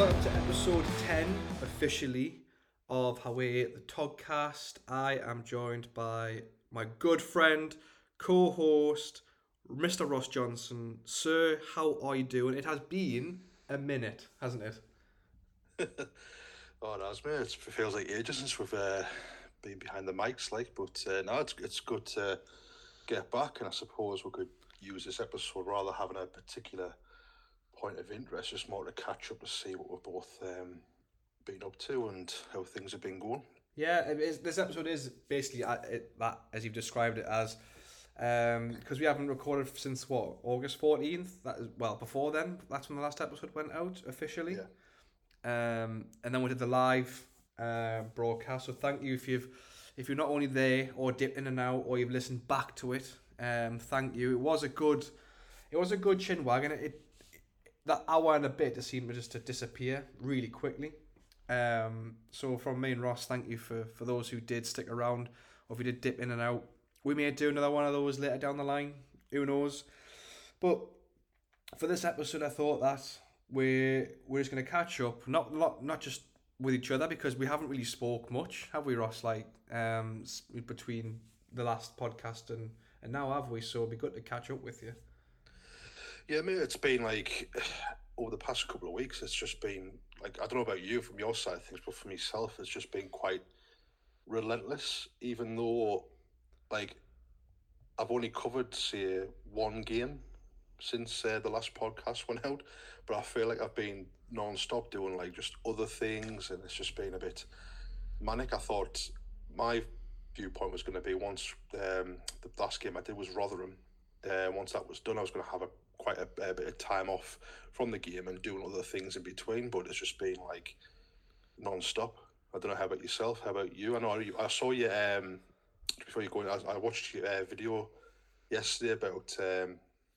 welcome to episode 10 officially of Hawaii the Togcast. I am joined by my good friend, co host, Mr. Ross Johnson. Sir, how are you doing? It has been a minute, hasn't it? oh, it has, mate. It feels like ages since we've uh, been behind the mics, like, but uh, no, it's, it's good to get back, and I suppose we could use this episode rather having a particular point of interest, just more to catch up to see what we've both um, been up to and how things have been going. Yeah, it is, this episode is basically uh, it, that as you've described it as because um, we haven't recorded since what August fourteenth. That is well before then. That's when the last episode went out officially. Yeah. Um, and then we did the live uh, broadcast. So thank you if you've if you're not only there or dipped in and out or you've listened back to it. Um, thank you. It was a good, it was a good chin wagon. It, it that hour and a bit just seemed just to disappear really quickly. Um, so from me and Ross, thank you for for those who did stick around or if you did dip in and out we may do another one of those later down the line. Who knows? But for this episode, I thought that we're we're just going to catch up, not not not just with each other because we haven't really spoke much, have we, Ross? Like um, between the last podcast and and now have we? So it'd be good to catch up with you. Yeah, mean, it's been like over the past couple of weeks. It's just been like I don't know about you from your side of things, but for myself, it's just been quite relentless. Even though like I've only covered say one game since uh, the last podcast went out, but I feel like I've been non-stop doing like just other things, and it's just been a bit manic. I thought my viewpoint was going to be once um, the last game I did was Rotherham. Uh, once that was done, I was going to have a quite a, a, bit of time off from the game and doing other things in between. But it's just been like non-stop. I don't know how about yourself. How about you? I know you, I saw you um, before you go, I, I watched your uh, video yesterday about um,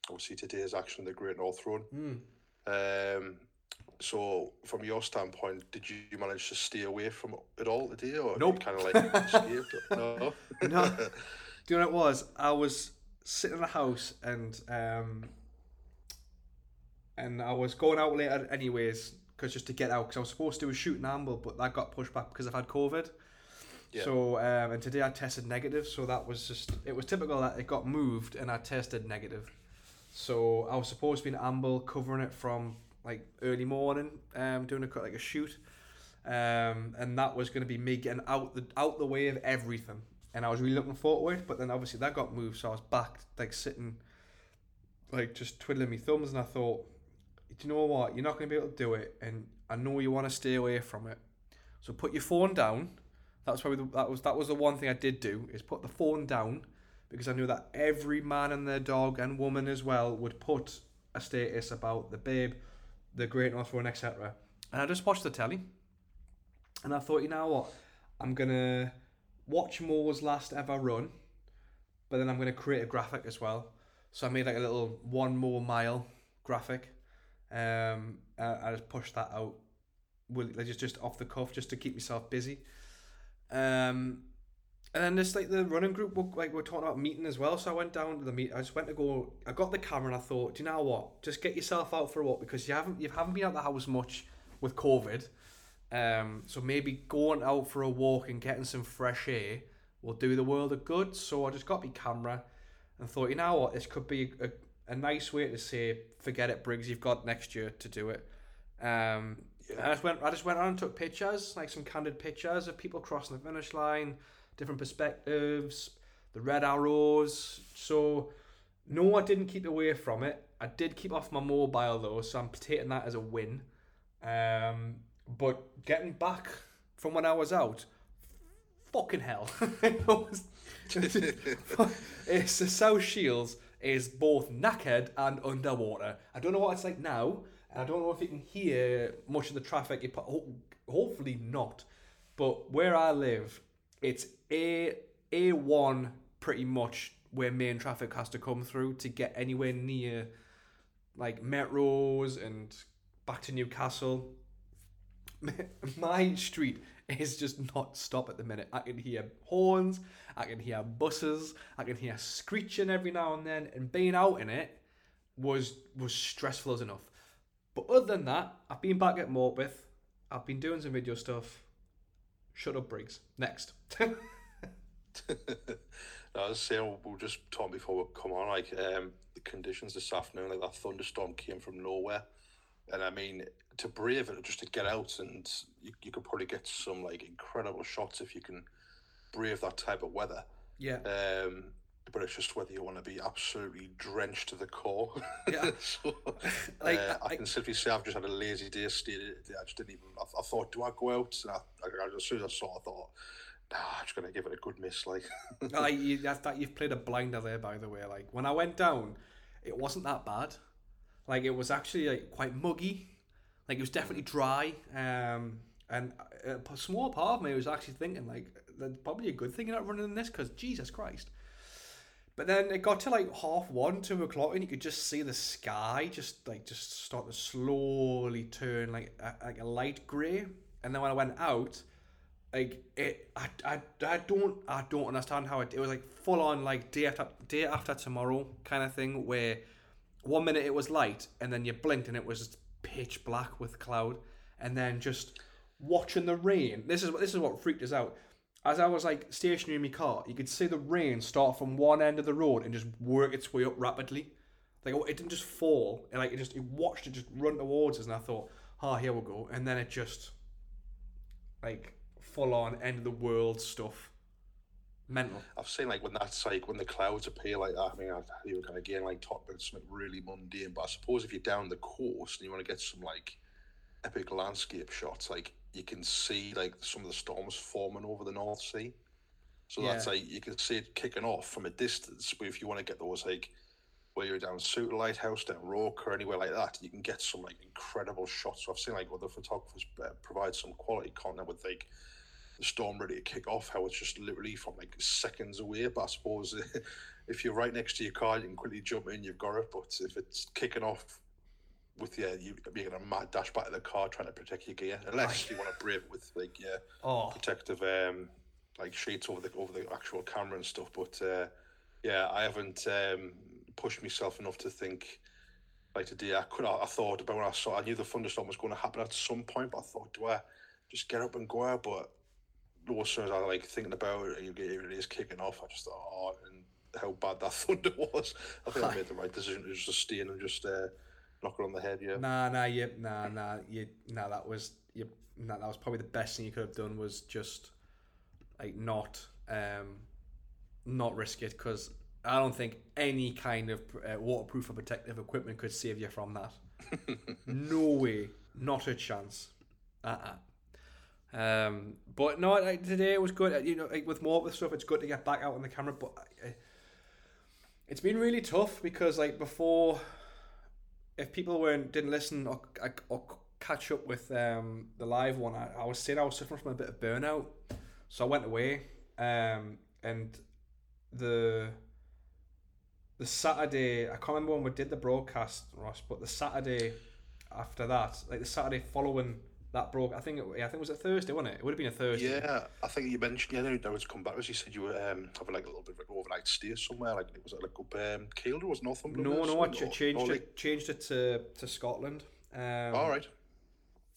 obviously today's action, the Great North Run. Mm. Um, so, from your standpoint, did you manage to stay away from it all today, or nope. kind of like escaped? No, no. Do you know what it was? I was sitting in the house and um, and I was going out later anyways, because just to get out, because I was supposed to do a shoot in Amble, but that got pushed back because I've had COVID. Yeah. So um, and today I tested negative, so that was just it was typical that it got moved and I tested negative. So I was supposed to be in Amble covering it from like early morning, um, doing a like a shoot, um, and that was going to be me getting out the out the way of everything, and I was really looking forward to it. But then obviously that got moved, so I was back like sitting, like just twiddling my thumbs, and I thought, do you know what? You're not going to be able to do it, and I know you want to stay away from it. So put your phone down that's probably the, that was that was the one thing I did do is put the phone down because I knew that every man and their dog and woman as well would put a status about the babe, the Great North Run, etc. And I just watched the telly, and I thought, you know what, I'm gonna watch Mo's last ever run, but then I'm gonna create a graphic as well. So I made like a little one more mile graphic. Um, I just pushed that out, like just just off the cuff, just to keep myself busy. Um, and then this like the running group like we're talking about meeting as well. So I went down to the meet. I just went to go. I got the camera and I thought, do you know what? Just get yourself out for a walk because you haven't you haven't been out the house much with COVID. Um, so maybe going out for a walk and getting some fresh air will do the world a good. So I just got my camera and thought, you know what? This could be a, a nice way to say, forget it, Briggs. You've got next year to do it. Um, I just went. I just went around and took pictures, like some candid pictures of people crossing the finish line, different perspectives, the red arrows. So, no, I didn't keep away from it. I did keep off my mobile though, so I'm taking that as a win. Um, but getting back from when I was out, fucking hell, it's the South Shields is both knackered and underwater. I don't know what it's like now. And I don't know if you can hear much of the traffic. hopefully not. But where I live, it's A A1 pretty much where main traffic has to come through to get anywhere near like metros and back to Newcastle. My street is just not stop at the minute. I can hear horns, I can hear buses, I can hear screeching every now and then, and being out in it was was stressful as enough. But other than that, I've been back at Morpeth. I've been doing some video stuff. Shut up, Briggs. Next. I was saying we were just talking before we come on, like um, the conditions this afternoon, like that thunderstorm came from nowhere, and I mean to brave it, just to get out, and you, you could probably get some like incredible shots if you can brave that type of weather. Yeah. Um, but it's just whether you want to be absolutely drenched to the core. Yeah. so, Like, uh, I, I- can simply say I've just had a lazy day. Stayed, I just didn't even. I, I thought, do I go out? And I, I, as soon as I saw, I thought, nah, I'm just gonna give it a good miss. Like, like you, that, that you've played a blinder there, by the way. Like when I went down, it wasn't that bad. Like it was actually like quite muggy. Like it was definitely dry. Um, and a, a small part of me was actually thinking like, that's probably a good thing you're not running in this because Jesus Christ. But then it got to like half one, two o'clock, and you could just see the sky just like just start to slowly turn like a, like a light grey. And then when I went out, like it, I, I, I don't I don't understand how it. It was like full on like day after day after tomorrow kind of thing where one minute it was light and then you blinked and it was just pitch black with cloud, and then just watching the rain. This is this is what freaked us out. As I was like stationary in my car, you could see the rain start from one end of the road and just work its way up rapidly. Like it didn't just fall, and like it just it watched it just run towards us, and I thought, oh, here we go, and then it just like full on end of the world stuff. Mental. I've seen like when that's like when the clouds appear like that. I mean, I, you were kind of again like talking about something really mundane, but I suppose if you're down the coast and you want to get some like epic landscape shots, like you can see like some of the storms forming over the North Sea. So that's like you can see it kicking off from a distance. But if you want to get those like where you're down Souter Lighthouse, down Roker, or anywhere like that, you can get some like incredible shots. So I've seen like other photographers uh, provide some quality content with like the storm ready to kick off, how it's just literally from like seconds away. But I suppose if you're right next to your car, you can quickly jump in, you've got it. But if it's kicking off with yeah, you you're gonna mad dash back to the car trying to protect your gear, unless you want to brave it with like yeah Oh, protective um like sheets over the over the actual camera and stuff. But uh, yeah, I haven't um, pushed myself enough to think. Like today, I could. I thought about when I saw. I knew the thunderstorm was going to happen at some point, but I thought, do I just get up and go out? But as soon as I like thinking about it, you get it is kicking off. I just thought, oh, and how bad that thunder was. I think I made the right decision to just stay in and just uh, knock it on the head. Yeah. nah, nah, you, nah, nah, you, nah. That was you. Nah, that was probably the best thing you could have done was just like not, um, not risk it because I don't think any kind of uh, waterproof or protective equipment could save you from that. no way, not a chance. Uh uh Um, but no, like, today was good. Uh, You know, like with more of the stuff, it's good to get back out on the camera. But uh, it's been really tough because, like, before, if people weren't didn't listen or, or catch up with um, the live one, I, I was saying I was suffering from a bit of burnout, so I went away. Um, and the the Saturday, I can't remember when we did the broadcast, Ross, but the Saturday after that, like the Saturday following that broke, I think it, yeah, I think it was a Thursday, wasn't it? It would have been a Thursday. Yeah, I think you mentioned. Yeah, no, was come back. As you said, you were um, having like a little bit of an overnight stay somewhere. Like it was it like up um, Kielder? Was Northumberland? No, no, I something, ch- or- changed or it, like- changed it to to Scotland. Um, All right.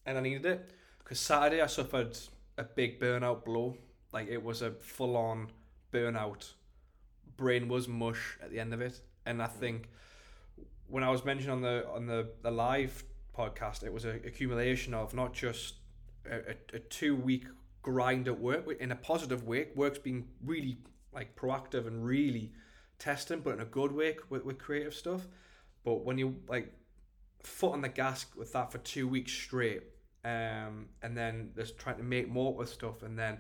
and I needed it because Saturday I suffered a big burnout blow. Like it was a full on burnout. Brain was mush at the end of it, and I think when I was mentioning on the on the, the live podcast, it was an accumulation of not just a, a, a two week grind at work in a positive way. Work's been really like proactive and really testing, but in a good way with, with creative stuff. But when you like foot on the gas with that for two weeks straight, um, and then just trying to make more with stuff, and then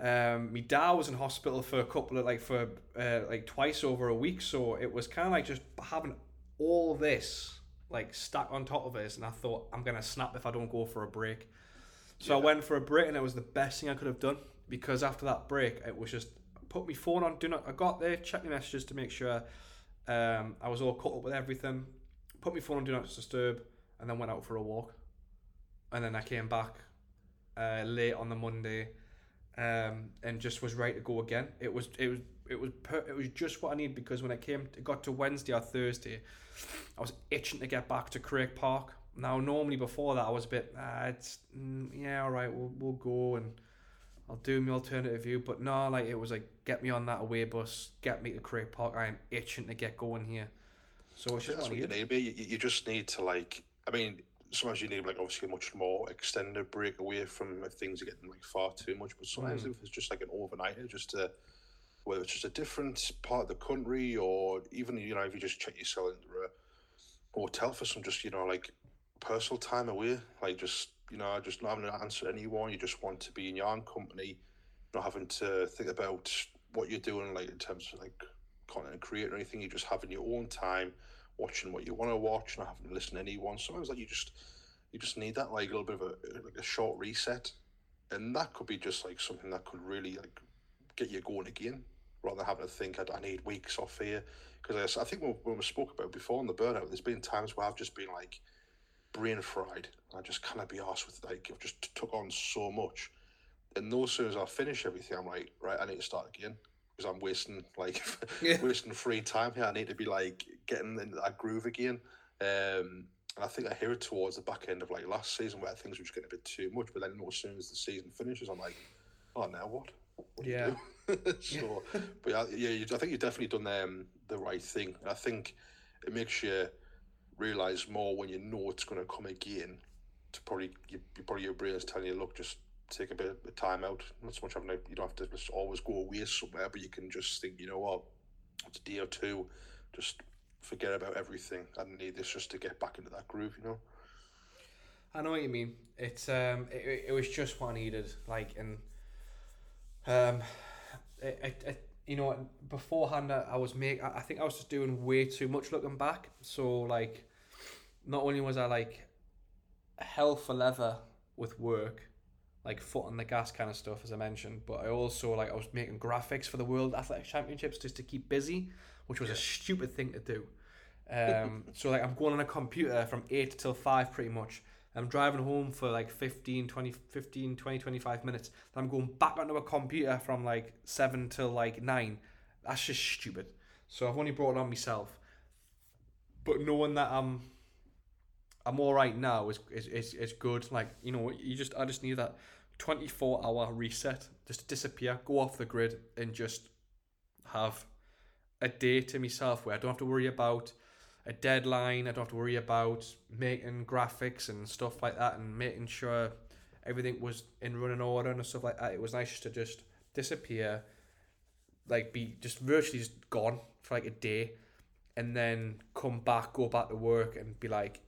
um, my dad was in hospital for a couple of like for uh, like twice over a week, so it was kind of like just having all this like stacked on top of us, and I thought I'm gonna snap if I don't go for a break. So I went for a break, and it was the best thing I could have done because after that break, it was just put my phone on. Do not. I got there, checked my messages to make sure um, I was all caught up with everything. Put my phone on do not disturb, and then went out for a walk. And then I came back uh, late on the Monday, um, and just was ready to go again. It was it was it was per- it was just what I needed because when it came it got to Wednesday or Thursday, I was itching to get back to Craik Park. Now, normally before that, I was a bit, ah, it's mm, yeah, all right, we'll we'll go and I'll do my alternative view. But no, like it was like get me on that away bus, get me to Craik Park. I am itching to get going here. So it's just That's what you need. You, you just need to like. I mean, sometimes you need like obviously a much more extended break away from if things are getting like far too much. But sometimes Mm. if it's just like an overnighter, just to whether it's just a different part of the country or even you know if you just check yourself into a uh, hotel for some just you know like personal time away, like just you know just not having to answer anyone. You just want to be in your own company, not having to think about what you're doing like in terms of like content creator or anything. You're just having your own time watching what you want to watch, not having to listen to anyone. Sometimes like you just you just need that like a little bit of a like a short reset, and that could be just like something that could really like get you going again, rather than having to think I, I need weeks off here. Because I, I think when, when we spoke about before on the burnout, there's been times where I've just been like brain fried. I just cannot be asked with like I've just took on so much, and no sooner as I finish everything, I'm like right, I need to start again because I'm wasting like Yeah. wasting free time here. I need to be like getting in that groove again. Um, and I think I hear it towards the back end of like last season where things were just getting a bit too much. But then as soon as the season finishes, I'm like, oh, now what? What do you Yeah. so, but yeah, yeah, you, I think you've definitely done um, the right thing. And I think it makes you realize more when you know it's going to come again. To probably, you, probably your brain is telling you, look, just take a bit of time out. Not so much having to, you don't have to just always go away somewhere, but you can just think, you know what, it's a day or two, just forget about everything. I need this just to get back into that groove, you know. I know what you mean. It's um, it, it- it was just what I needed. Like, and um, it, it, you know, beforehand I, I was make. I think I was just doing way too much looking back. So like, not only was I like hell for leather with work, like foot on the gas kind of stuff as I mentioned, but I also like I was making graphics for the World Athletics Championships just to keep busy, which was a stupid thing to do. Um, so like I'm going on a computer from 8 till 5 pretty much. I'm driving home for like 15, 20, 15, 20, 25 minutes. Then I'm going back onto a computer from like 7 till like 9. That's just stupid. So I've only brought it on myself. But knowing that I'm I'm all right now is, is, is, is good. Like, you know, you just I just need that 24 hour reset just disappear, go off the grid and just have a day to myself where I don't have to worry about a deadline. I don't have to worry about making graphics and stuff like that and making sure everything was in running order and stuff like that. It was nice to just disappear, like be just virtually just gone for like a day, and then come back, go back to work, and be like,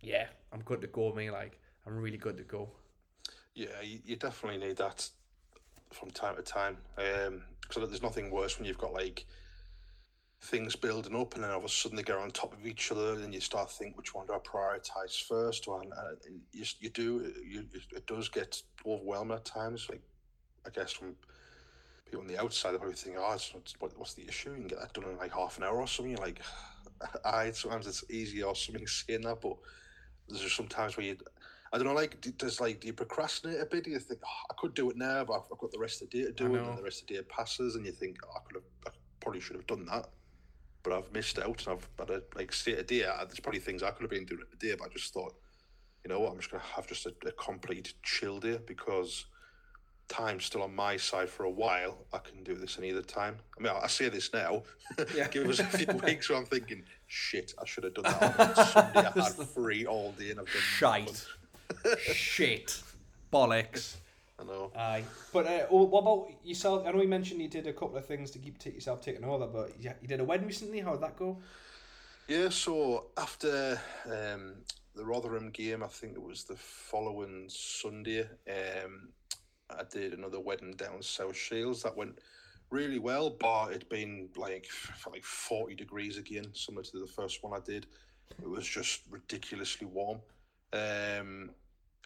yeah, I'm good to go. Me like I'm really good to go. Yeah, you, you definitely need that from time to time. Um, because there's nothing worse when you've got like things building up and then all of a sudden they get on top of each other and you start to think which one do I prioritize first One, and you, you do you, it does get overwhelming at times like I guess from people on the outside they probably think oh what, what's the issue? You can get that done in like half an hour or something you're like I sometimes it's easy or something saying that but there's just sometimes where you I don't know, like, do- does like do you procrastinate a bit? Do you think oh, I could do it now, but I've, I've got the rest of the day to do it, and the rest of the day passes, and you think oh, I could have, I probably should have done that, but I've missed out, and I've had a like state a day. There's probably things I could have been doing at the day, but I just thought, you know what, I'm just gonna have just a, a complete chill day because time's still on my side for a while. I can do this any other time. I mean, I, I say this now. Yeah. Give us a few weeks where I'm thinking, shit, I should have done that on Sunday. I had free all day, and I've done Shite. Shit. Bollocks. I know. Aye. But uh, oh, what about yourself? I know you mentioned you did a couple of things to keep take yourself taken over, but you, you did a wedding recently. How did that go? Yeah, so after um, the Rotherham game, I think it was the following Sunday, um, I did another wedding down South Shields. That went really well, but it'd been like like 40 degrees again, similar to the first one I did. It was just ridiculously warm. Um,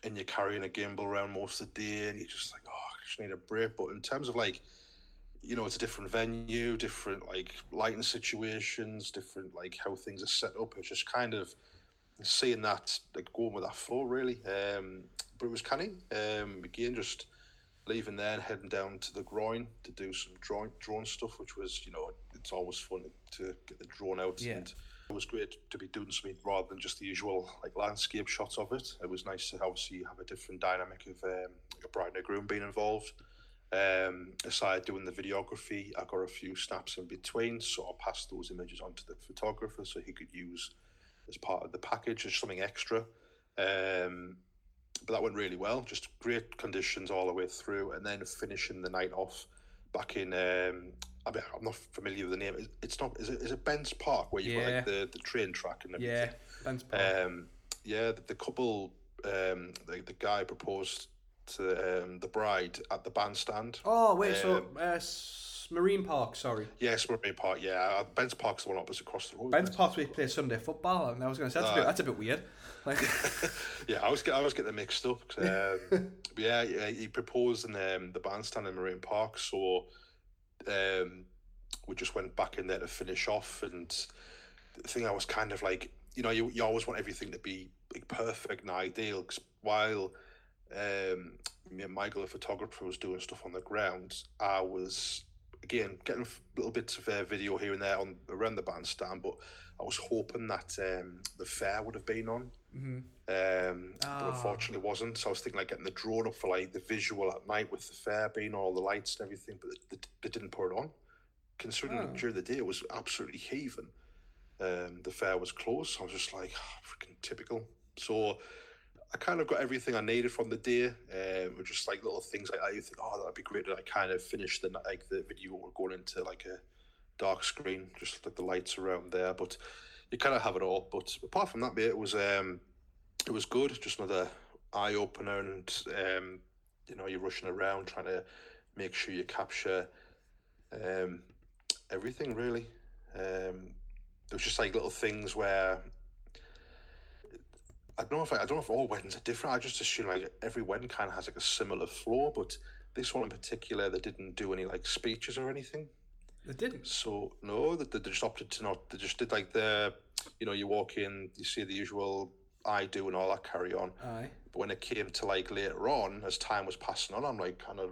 and you're carrying a gimbal around most of the day, and you're just like, oh, I just need a break. But in terms of like, you know, it's a different venue, different like lighting situations, different like how things are set up. It's just kind of seeing that, like going with that flow, really. Um, but it was canny. Um, again, just leaving there and heading down to the Groyne to do some drone drone stuff, which was, you know, it's always fun to get the drone out Yeah. and It was great to be doing something rather than just the usual like landscape shots of it. It was nice to obviously have a different dynamic of um, and a groom being involved. Um, aside doing the videography, I got a few snaps in between, so I passed those images on to the photographer so he could use as part of the package as something extra. Um, but that went really well. Just great conditions all the way through, and then finishing the night off back in. Um, I mean, I'm not familiar with the name. It's not. Is it? Is it Bents Park where you've Yeah. got like the, the train track and everything? Yeah, Bents Park. Um, yeah, the, the couple, um, the, the guy proposed to um, the bride at the bandstand. oh wait, so um, uh, Marine Park. Sorry, Yes, Marine Park. Yeah, uh, Bents Park's the one opposite across the road. Bents Park. We play Sunday football, and I was going to say that's, a bit, that's a bit weird. Like, yeah, I was get, I was getting mixed up. Um, yeah, yeah, he proposed in um, the bandstand in Marine Park, so um, we just went back in there to finish off. And the thing I was kind of like, you know, you, you always want everything to be like perfect and ideal. 'cause while um, me and Michael, the photographer, was doing stuff on the ground, I was again getting little bits of uh, video here and there on around the bandstand, but I was hoping that um, the fair would have been on mhm. um, Ah. but unfortunately it wasn't. So I was thinking like getting the drone up for like the visual at night with the fair being all the lights and everything, but they, they didn't put it on. Considering Oh. during the day it was absolutely heaving. Um, the fair was closed, so I was just like, "Ah, freaking typical. So I kind of got everything I needed from the day. Um, just like little things like that. You think, oh, that'd be great. to like kind of finished the like the video going into like a dark screen, just like the lights around there. But you kind of have it all. But apart from that, mate, it was um, it was good. Just another eye opener, and um, you know, you're rushing around trying to make sure you capture um, everything. Really, um, it was just like little things where. I don't know if I, I don't know if all weddings are different. I just assume like every wedding kind of has like a similar flow, but this one in particular, they didn't do any like speeches or anything. They didn't. So no, they, they just opted to not. They just did like the, you know, you walk in, you see the usual I do and all that carry on. Aye. But when it came to like later on, as time was passing on, I'm like kind of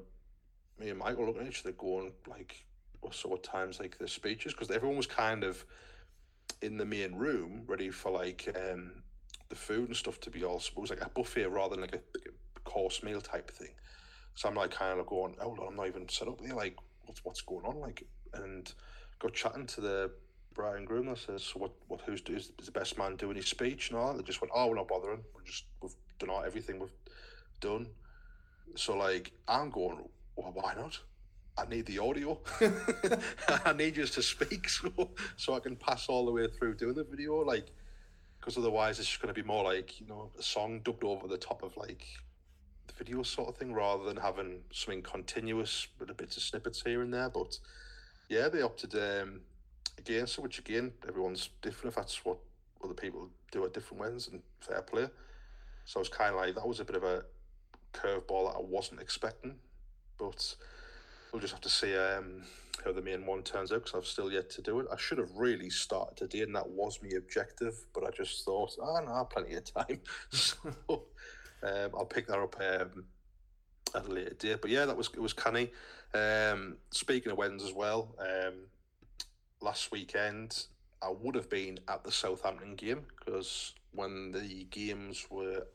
me and Michael looking at each other, going like, well, so what times like the speeches? Because everyone was kind of in the main room, ready for like um the food and stuff to be all. It was like a buffet rather than like a, like a course meal type thing. So I'm like kind of going, on, I'm not even set up here. Like, what's what's going on? Like, and got chatting to the bride and groom. I says, so what, what, who's is, the best man doing his speech and all? They just went, oh, we're not bothering. We're just we've done all everything we've done. So like, I'm going, well, why not? I need the audio. I need you to speak so so I can pass all the way through doing the video. Like, because otherwise it's just going to be more like you know a song dubbed over the top of like the video sort of thing rather than having something continuous with a bits of snippets here and there. But yeah, they opted um, against it, which again everyone's different. If that's what other people do at different weddings, and fair play. So it's kind of like that was a bit of a curveball that I wasn't expecting, but we'll just have to see um, how the main one turns out because I've still yet to do it. I should have really started today, and that was my objective, but I just thought, oh no, I have plenty of time, so um, I'll pick that up um, at a later date. But yeah, that was it was canny. Um, speaking of weddings as well, um, last weekend I would have been at the Southampton game because when the games were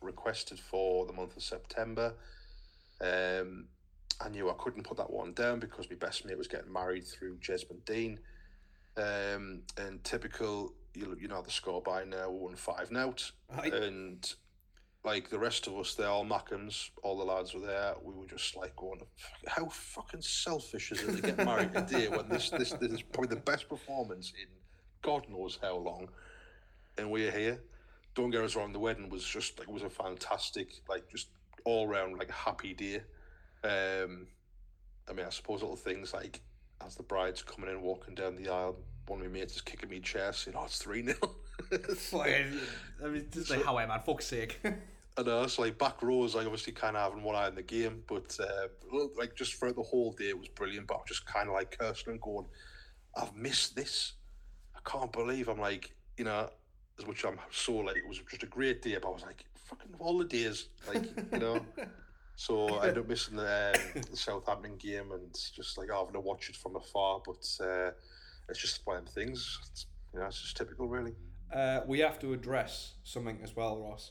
requested for the month of September, um, I knew I couldn't put that one down because my best mate was getting married through Jesmond Dene. Um, and typical, you, you know the score by now, one five out. And like the rest of us, they're all Mackems, all the lads were there. We were just like going, how fucking selfish is it to get married today when this, this, this is probably the best performance in God knows how long, and we're here. Don't get us wrong, the wedding was just like it was a fantastic, like just all round like happy day. Um, I mean, I suppose little things like as the bride's coming in, walking down the aisle, one of my mates is kicking me chest, saying, "Oh, it's three 0 Fucking- I mean, just like how I am, man. Fuck's sake. I know it's like back rows, like obviously kind of having one eye in the game, but uh, like just throughout the whole day, it was brilliant. But I was just kind of like cursing and going, "I've missed this. I can't believe I'm like, you know, as much I'm so like it was just a great day, but I was like, fucking of all the days, like you know." So I ended up missing the, um, the Southampton game and just like having to watch it from afar. But uh, it's just one of them things. It's You know, it's just typical, really. Uh, we have to address something as well, Ross.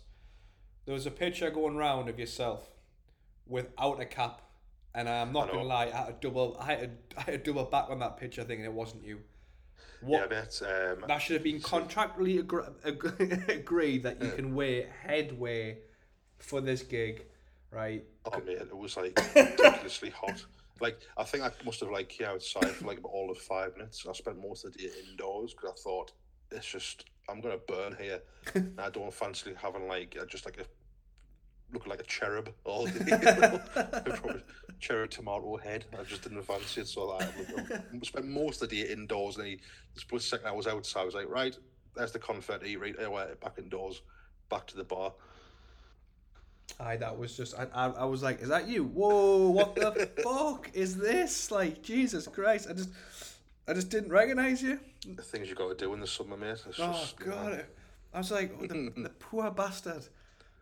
There was a picture going round of yourself without a cap, and I'm not gonna lie, I had to double, I had I had to double back on that picture, thinking it wasn't you. What Yeah, mate. Um, that should have been contractually agre- ag- agreed that you can wear headwear for this gig, right? Oh man, it was like ridiculously hot. Like I think I must have like yeah outside for like all of five minutes. I spent most of the day indoors because I thought it's just I'm gonna burn here. and I don't fancy having like just like a looking like a cherub all day. you know? Cherub tomato head. I just didn't fancy it, so that I spent most of the day indoors. And the split second I was outside, I was like, right, there's the confetti. Right, anyway, back indoors, back to the bar. Aye, that was just I, I, I was like, is that you? Whoa, what the fuck is this? Like Jesus Christ, I just I just didn't recognize you. The things you got to do in the summer, mate. It's Oh just, you know. god, I was like, oh, the, the poor bastard.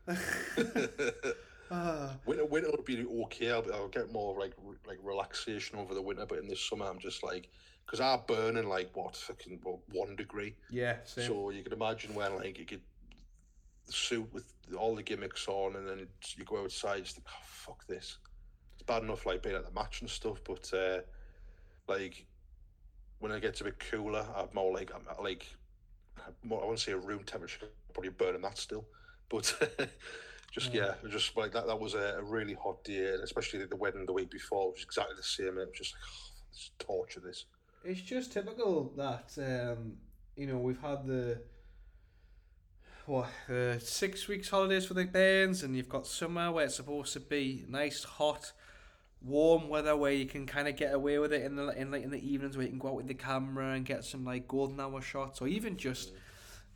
Ah, Winter, winter would be okay. I'll, I'll get more like re- like relaxation over the winter, but in the summer, I'm just like, because I burn in like what fucking what, one degree. yeah, same. So you can imagine when like you get the suit with all the gimmicks on, and then you go outside, you just think, oh fuck this. It's bad enough like being at the match and stuff, but uh, like when it gets a bit cooler, I'm more like I'm like more, I won't say a room temperature, probably burning that still, but. Just yeah, just like that. That was a, a really hot day, and especially the wedding the week before was exactly the same. It was just like, oh, this torture. This. It's just typical that um, you know we've had the what uh, six weeks holidays for the bands, and you've got summer where it's supposed to be nice, hot, warm weather where you can kind of get away with it in the in like in the evenings where you can go out with the camera and get some like golden hour shots, or even just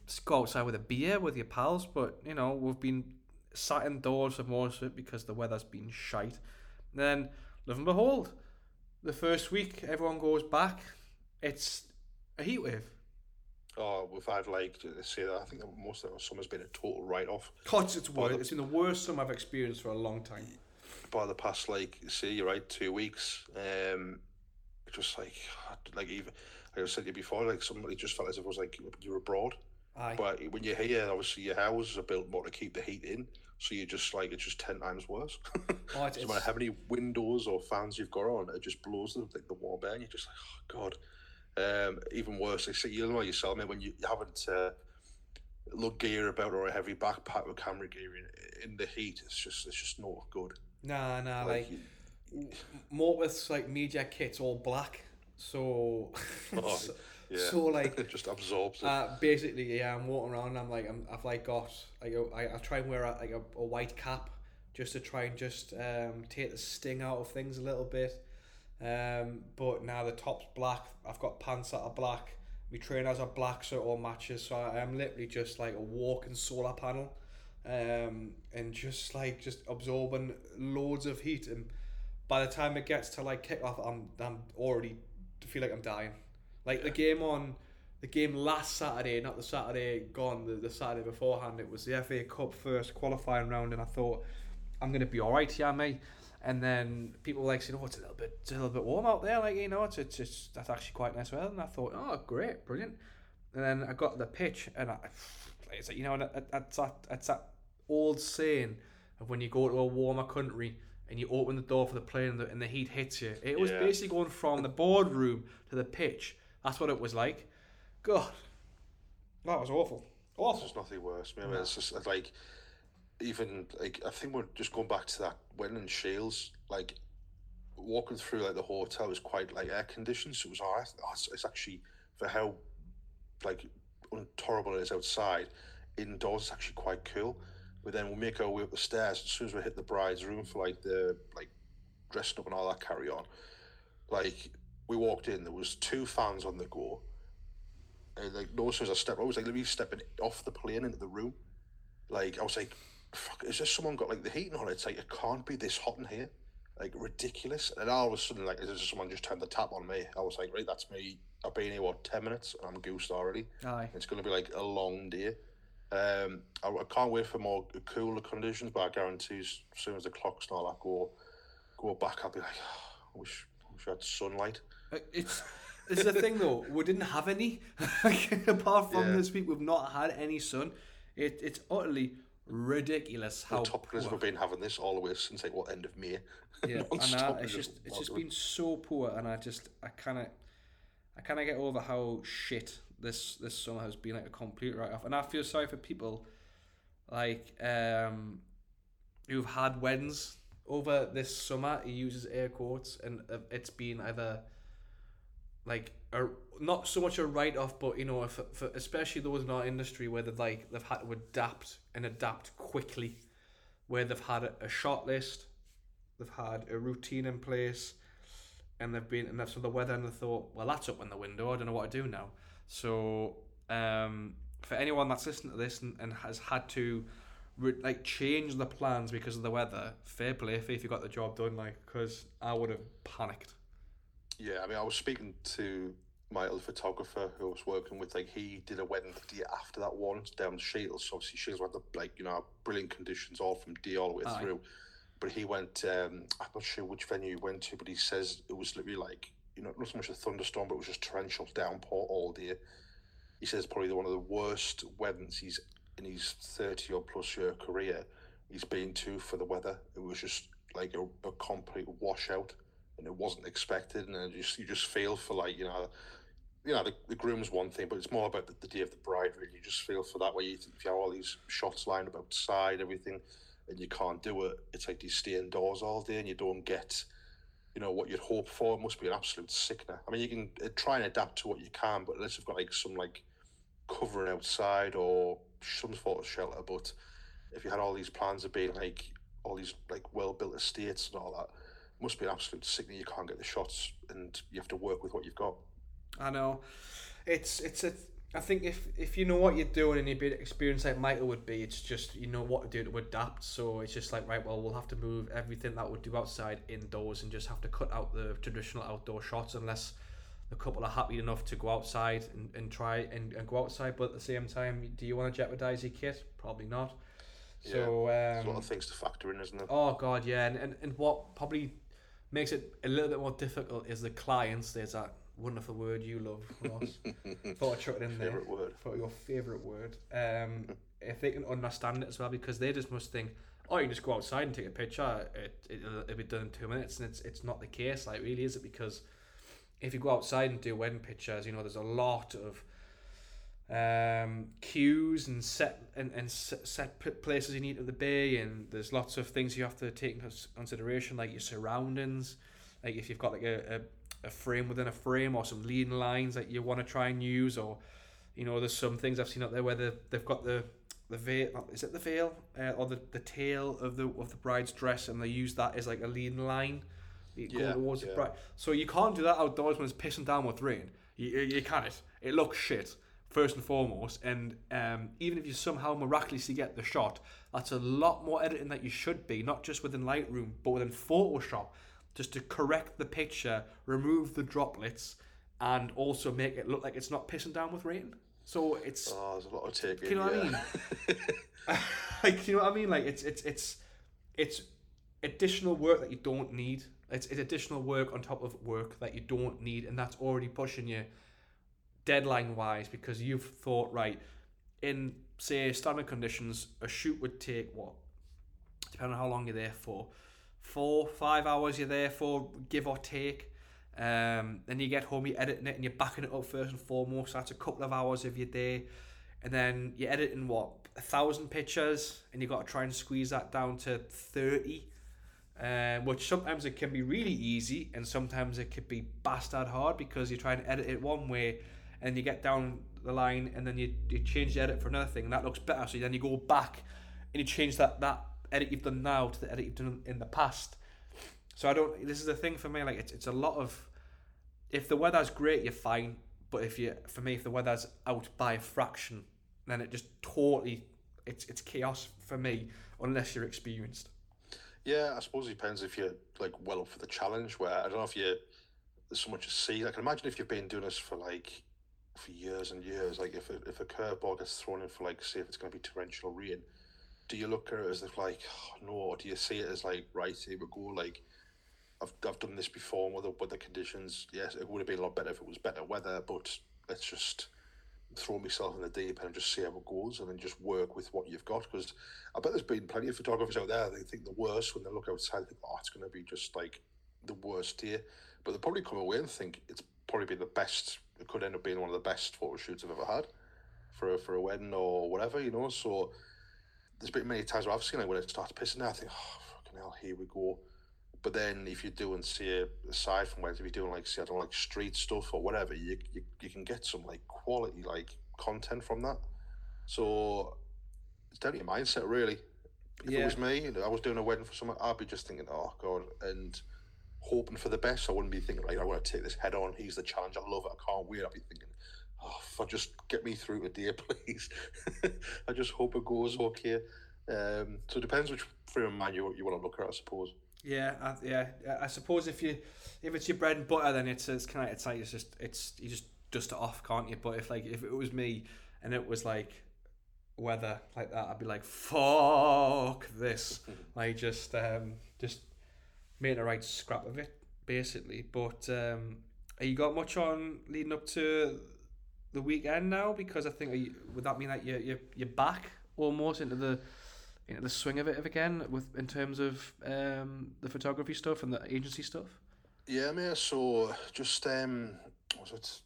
just go outside with a beer with your pals. But you know we've been sat indoors for most of it because the weather's been shite. Then, lo and behold, the first week everyone goes back, it's a heat wave. Oh, we've had like to say that. I think that most of the summer's been a total write-off God, it's Well, worse. It's been the worst summer I've experienced for a long time. By the past like say you're right two weeks. Um, just like like even like I said to you before, like somebody just felt as if it was like you're abroad. Aye. But when you're here, obviously your houses are built more to keep the heat in, so you're just like it's just ten times worse. Oh, it's, no matter how many windows or fans you've got on, it just blows the like the warm air, and you're just like, oh god. Um, even worse, like, so you know yourself, mate, when you, you haven't uh, lug gear about or a heavy backpack with camera gear in, in the heat, it's just it's just not good. Nah, nah, like, more with like media kits all black. So, Oh, so, yeah, so, like it just absorbs it. uh, basically, yeah, I'm walking around. And I'm like, I'm, I've like got like a, I, I try and wear a, like a, a white cap just to try and just um, take the sting out of things a little bit. Um, but now the top's black. I've got pants that are black. My trainers are black, so it all matches. So I am literally just like a walking solar panel, um, and just like just absorbing loads of heat. And by the time it gets to like kick off, I'm I'm already feel like I'm dying. Like the game on the game last Saturday, not the Saturday gone, the, the Saturday beforehand, it was the FA Cup first qualifying round, and I thought I'm gonna be all right here, mate. And then people were like saying, "Oh, it's a little bit, it's a little bit warm out there." Like you know, it's it's, it's that's actually quite nice weather. And I thought, "Oh, great, brilliant." And then I got the pitch, and I, it's like you know, and it- it's that it's that old saying of when you go to a warmer country and you open the door for the plane and the, and the heat hits you. It was Yeah. basically going from the boardroom to the pitch. That's what it was like. God, that was awful. Awful. There's nothing worse. Maybe it's just like even like I think we're just going back to that wedding in Shields. Like walking through like the hotel was quite like air conditioned, so it was alright. Oh, it's, it's actually for how like intolerable it is outside. Indoors, it's actually quite cool. But then we make our way up the stairs. As soon as we hit the bride's room for like the like dressing up and all that carry on, like we walked in, there was two fans on the go. And like no as soon as I stepped, I was like literally stepping off the plane into the room. Like I was like, "Fuck! Is just someone got like the heating on? It's like it can't be this hot in here, like ridiculous." And all of a sudden, like, is someone just turned the tap on me? I was like, "Right, that's me. I've been here what ten minutes, and I'm goosed already. Aye. It's going to be like a long day." Um, I, I can't wait for more cooler conditions, but I guarantee as soon as the clocks all that go go back, I'll be like, "I wish, wish I had sunlight." Uh, It's this is the thing though. We didn't have any. Apart from Yeah. this week, we've not had any sun. It, it's utterly ridiculous how is poor- we've been having this all the way since like what end of May. yeah, and I, it's just it's just been so poor, and I just I kind of I kind of get over how shit this this summer has been like a complete write off, and I feel sorry for people like um who've had weddings over this summer. He uses air quotes, and uh, it's been either like a not so much a write off, but you know, for especially those in our industry where they've like they've had to adapt and adapt quickly, where they've had a, shot list, they've had a routine in place, and they've been and saw the weather and they thought, well, that's up in the window. I don't know what to do now. So, um, for anyone that's listening to this and, and has had to re- like change the plans because of the weather, fair play if you got the job done. Like, because I would have panicked. Yeah, I mean, I was speaking to my other photographer who I was working with. Like, he did a wedding the day after that one down Shields. So obviously, Shields had the like you know brilliant conditions all from day all the way Aye. through. But he went. Um, I'm not sure which venue he went to, but he says it was literally like you know not so much a thunderstorm, but it was just torrential downpour all day. He says probably one of the worst weddings he's in his thirty or plus year career he's been to for the weather. It was just like a, a complete washout, and it wasn't expected. And it just you just feel for like you know, you know the, the groom's one thing, but it's more about the, the day of the bride. Really, you just feel for that way. You, if you have all these shots lined up outside, everything, and you can't do it, it's like you stay indoors all day and you don't get. You know what you'd hope for. It must be an absolute sickener. I mean, you can uh, try and adapt to what you can, but unless you've got like some like covering outside or some sort of shelter. But if you had all these plans of being like all these like well built estates and all that, must be an absolute sickening. You can't get the shots, and you have to work with what you've got. I know. It's it's a. I think if if you know what you're doing and you've been experienced like Michael would be, it's just you know what to do to adapt. So it's just like right, well, we'll have to move everything that we do outside indoors and just have to cut out the traditional outdoor shots unless the couple are happy enough to go outside and, and try and, and go outside. But at the same time, do you want to jeopardize your kit? Probably not. So There's a lot um, of things to factor in, isn't it? Oh god, yeah, and, and, and what probably makes it a little bit more difficult is the clients. There's that wonderful word you love, Ross. Thought I'd chuck it in there. Favorite word. For your favourite word. Um, if they can understand it as well, because they just must think, oh, you can just go outside and take a picture. It, it it'll be done in two minutes, and it's it's not the case. Like, really, is it? Because if you go outside and do wedding pictures, you know, there's a lot of um, cues and set and, and set places you need at the bay, and there's lots of things you have to take into consideration, like your surroundings, like if you've got like a, a, a frame within a frame or some leading lines that you want to try and use, or you know, there's some things I've seen out there where they've, they've got the the veil, is it the veil uh, or the, the tail of the of the bride's dress, and they use that as like a leading line. Yeah, towards the bride. So you can't do that outdoors when it's pissing down with rain. You, you, you can't. It looks shit first and foremost. And um, even if you somehow miraculously get the shot, that's a lot more editing that you should be, not just within Lightroom, but within Photoshop, just to correct the picture, remove the droplets, and also make it look like it's not pissing down with rain. So it's Oh, there's a lot of taking. you know what I yeah. like you know what I mean? Like it's it's it's it's additional work that you don't need. It's, it's additional work on top of work that you don't need, and that's already pushing you deadline wise because you've thought right in say standard conditions a shoot would take what depending on how long you're there for four five hours you're there for give or take. Um, then you get home you're editing it and you're backing it up first and foremost. That's a couple of hours of your day. And then you're editing what a thousand pictures? And you've got to try and squeeze that down to 30 um, which sometimes it can be really easy and sometimes it could be bastard hard because you try and edit it one way and you get down the line and then you, you change the edit for another thing and that looks better. So then you go back and you change that that edit you've done now to the edit you've done in the past so I don't this is the thing for me like it's, it's a lot of if the weather's great you're fine but if you for me if the weather's out by a fraction then it just totally it's it's chaos for me unless you're experienced Yeah, I suppose it depends if you're like well up for the challenge. Where I don't know if you there's so much to see. I can imagine if you've been doing this for like for years and years. Like, if a, if a curveball gets thrown in for like, say, if it's going to be torrential rain, do you look at it as if like, oh, no, or do you see it as like, right, here we go, like, I've, I've done this before with the weather conditions. Yes, it would have been a lot better if it was better weather, but let's just throw myself in the deep end and just see how it goes and then just work with what you've got because I bet there's been plenty of photographers out there they think the worst when they look outside they think oh it's going to be just like the worst day but they'll probably come away and think it's probably been the best it could end up being one of the best photo shoots I've ever had for a, for a wedding or whatever you know so there's been many times where I've seen like when it starts pissing down I think oh fucking hell here we go but then if you're doing say aside from if you're doing like say I don't know, like street stuff or whatever, you, you you can get some like quality like content from that. So it's down to your mindset really. If yeah. it was me, I was doing a wedding for someone, I'd be just thinking, oh god, and hoping for the best. I wouldn't be thinking, like, I want to take this head on. He's the challenge. I love it. I can't wait. I'd be thinking, oh, if just get me through today, please. I just hope it goes okay. Um, so it depends which frame of mind you, you want to look at, I suppose. Yeah, I, yeah. I suppose if you if it's your bread and butter, then it's it's kind of it's like it's just it's you just dust it off, can't you? But if like if it was me and it was like weather like that, I'd be like, fuck this, like just um just making a right scrap of it basically. But um, have you got much on leading up to the weekend now? Because I think you, would that mean that you you you're back almost into the into the swing of it again with in terms of um, the photography stuff and the agency stuff? Yeah, mate. So just um, was it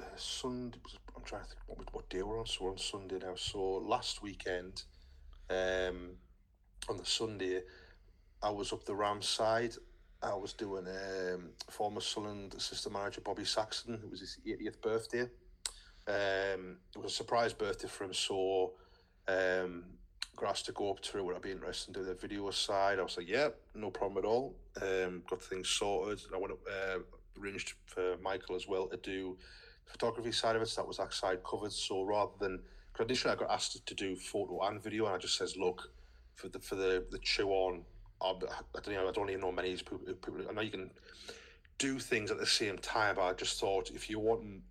uh, Sunday? I'm trying to think what, what day we're on. So we're on Sunday now. So last weekend, um, on the Sunday, I was up the Ramside. I was doing um, former Sunderland assistant manager Bobby Saxton. It was his 80th birthday. Um, it was a surprise birthday for him. So um, grass to go up through. Would I be interested in doing the video side? I was like, yeah, no problem at all. Um, got things sorted. I went up, uh, arranged for Michael as well to do the photography side of it. So that was that side covered. So rather than, initially I got asked to do photo and video, and I just says, look, for the for the the chew on, I, I don't know, I don't even know many people, people. I know you can do things at the same time, but I just thought if you want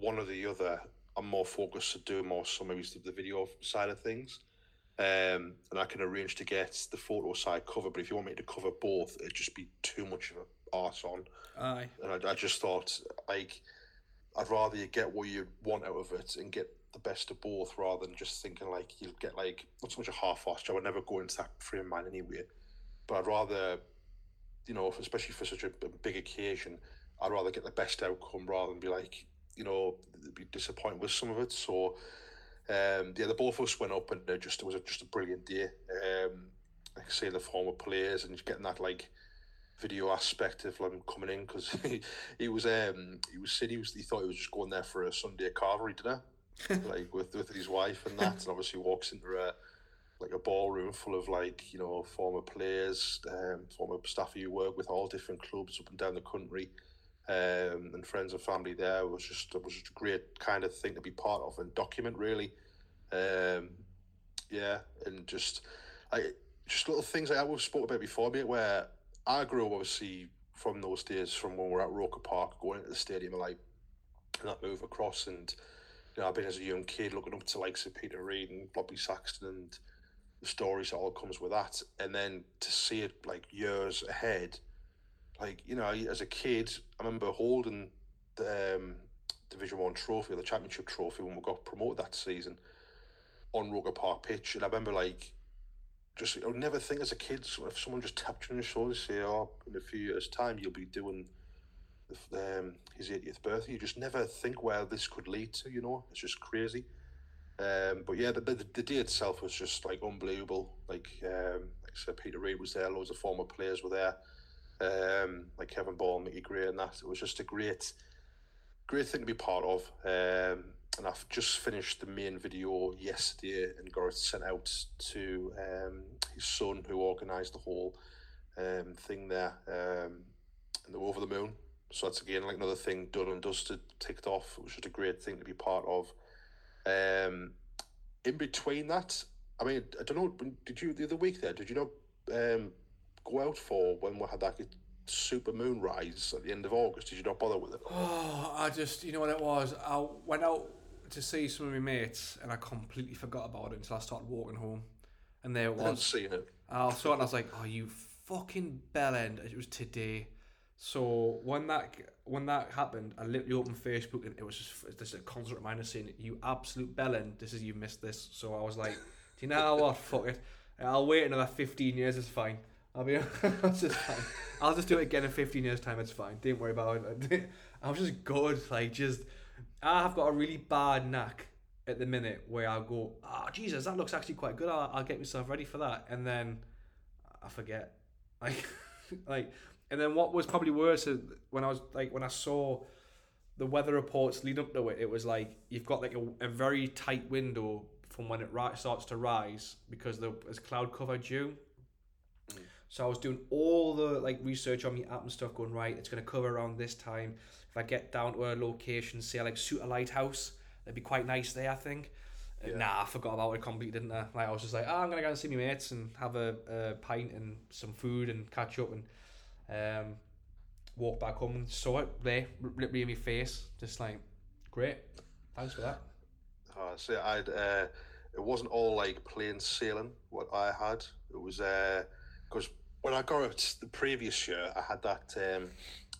one or the other, I'm more focused to do more so maybe the video side of things um, and I can arrange to get the photo side covered. But if you want me to cover both, it'd just be too much of a arse on. Aye. And I, I just thought like I'd rather you get what you want out of it and get the best of both rather than just thinking like you'll get like not so much a half-assed job. I would never go into that frame of mind anyway. But I'd rather, you know, especially for such a big occasion, I'd rather get the best outcome rather than be like, you know, be disappointed with some of it. So um, yeah, the both of us went up, and it just it was a, just a brilliant day. Um, like I say, the former players and getting that like video aspect of them coming in because he, he was um he was said he was he thought he was just going there for a Sunday carvery dinner, like with with his wife and that, and obviously walks into a like a ballroom full of like you know former players, um, former staff who work with all different clubs up and down the country um, and friends and family there it was just it was just a great kind of thing to be part of and document really. Um, yeah, and just I just little things like I we've spoke about before, mate, where I grew up obviously from those days from when we are at Roker Park going into the stadium and like and that move across and you know, I've been as a young kid looking up to like Sir Peter Reid and Bobby Saxton and the stories that all comes with that. And then to see it like years ahead like you know, as a kid, I remember holding the um, Division One trophy, or the Championship trophy, when we got promoted that season on Roker Park pitch, and I remember like just I would never think as a kid if someone just tapped you on the shoulder, and say, "Oh, in a few years' time, you'll be doing." The, um, his 80th birthday, you just never think where this could lead to, you know, it's just crazy. Um, but yeah, the, the, the day itself was just like unbelievable. Like, um, like I said, Peter Reid was there, loads of former players were there um, like Kevin Ball, Mickey Gray, and that. It was just a great, great thing to be part of. Um, and I've just finished the main video yesterday and Gareth sent out to um, his son, who organised the whole um, thing there. Um, and they were over the moon. So that's again like another thing done and dusted, ticked off. It was just a great thing to be part of. Um, in between that, I mean, I don't know. Did you the other week there? Did you know um, go out for when we had that super moon rise at the end of August? Did you not bother with it? Oh, I just, you know what it was? I went out to see some of my mates and I completely forgot about it until I started walking home. And there it was. I seeing it. I saw it and I was like, oh, you fucking bell end. It was today. So when that when that happened, I literally opened Facebook and it was just this a constant reminder saying, "You absolute bellend, this is you missed this." So I was like, "Do you know what? Fuck it. I'll wait another fifteen years. It's fine. I'll be it's just fine. I'll just do it again in fifteen years' time. It's fine. Don't worry about it." I was just good. Like just, I've got a really bad knack at the minute where I'll go, "Oh Jesus, that looks actually quite good. I'll, I'll get myself ready for that," and then I forget. Like, like and then what was probably worse is when I was like when I saw the weather reports lead up to it, it was like you've got like a, a very tight window from when it ri- starts to rise because there's cloud cover due. So I was doing all the like research on the app and stuff, going right. It's going to cover around this time. If I get down to a location, say like Souter Lighthouse, that'd be quite nice there, I think. Yeah. Nah, I forgot about it completely, didn't I? Like I was just like, oh, I'm gonna go and see my mates and have a, a pint and some food and catch up and um, walked back home and saw it there, literally in my face, just like, great, thanks for that. Oh, see, I'd uh, it wasn't all like plain sailing what I had. It was because when I got it the previous year, I had that um,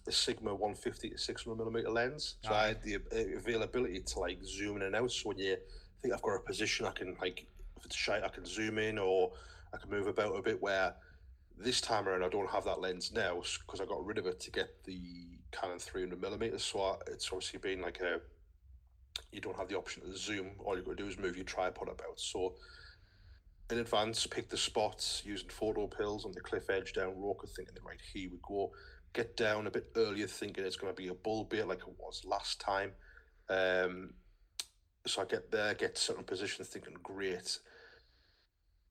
the Sigma 150 to 600 millimeter lens, so I had the availability to like zoom in and out. So when you think I've got a position, I can like if it's shy, I can zoom in or I can move about a bit where this time around, I don't have that lens now because I got rid of it to get the Canon 300 millimeters. So I, it's obviously been like a you don't have the option to zoom. All you've got to do is move your tripod about. So in advance, pick the spots using PhotoPills on the cliff edge down Roker, thinking that right here we go. Get down a bit earlier, thinking it's going to be a bull bait like it was last time. Um, so I get there, get certain position, thinking great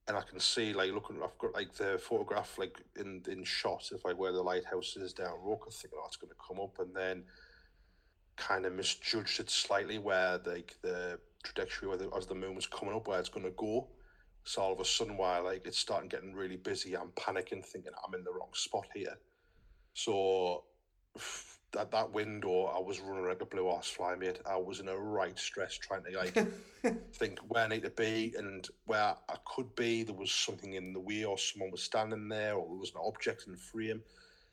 and I can see like looking. I've got like the photograph like in in shot of like where the lighthouse is down Roker. Thinking, oh, it's going to come up, and then kind of misjudged it slightly where like the trajectory where the, as the moon was coming up where it's going to go. So all of a sudden, while like it's starting getting really busy, I'm panicking, thinking I'm in the wrong spot here. So that that window, I was running like a blue ass fly, mate. I was in a right stress trying to like think where I need to be and where I could be. There was something in the way, or someone was standing there, or there was an object in the frame.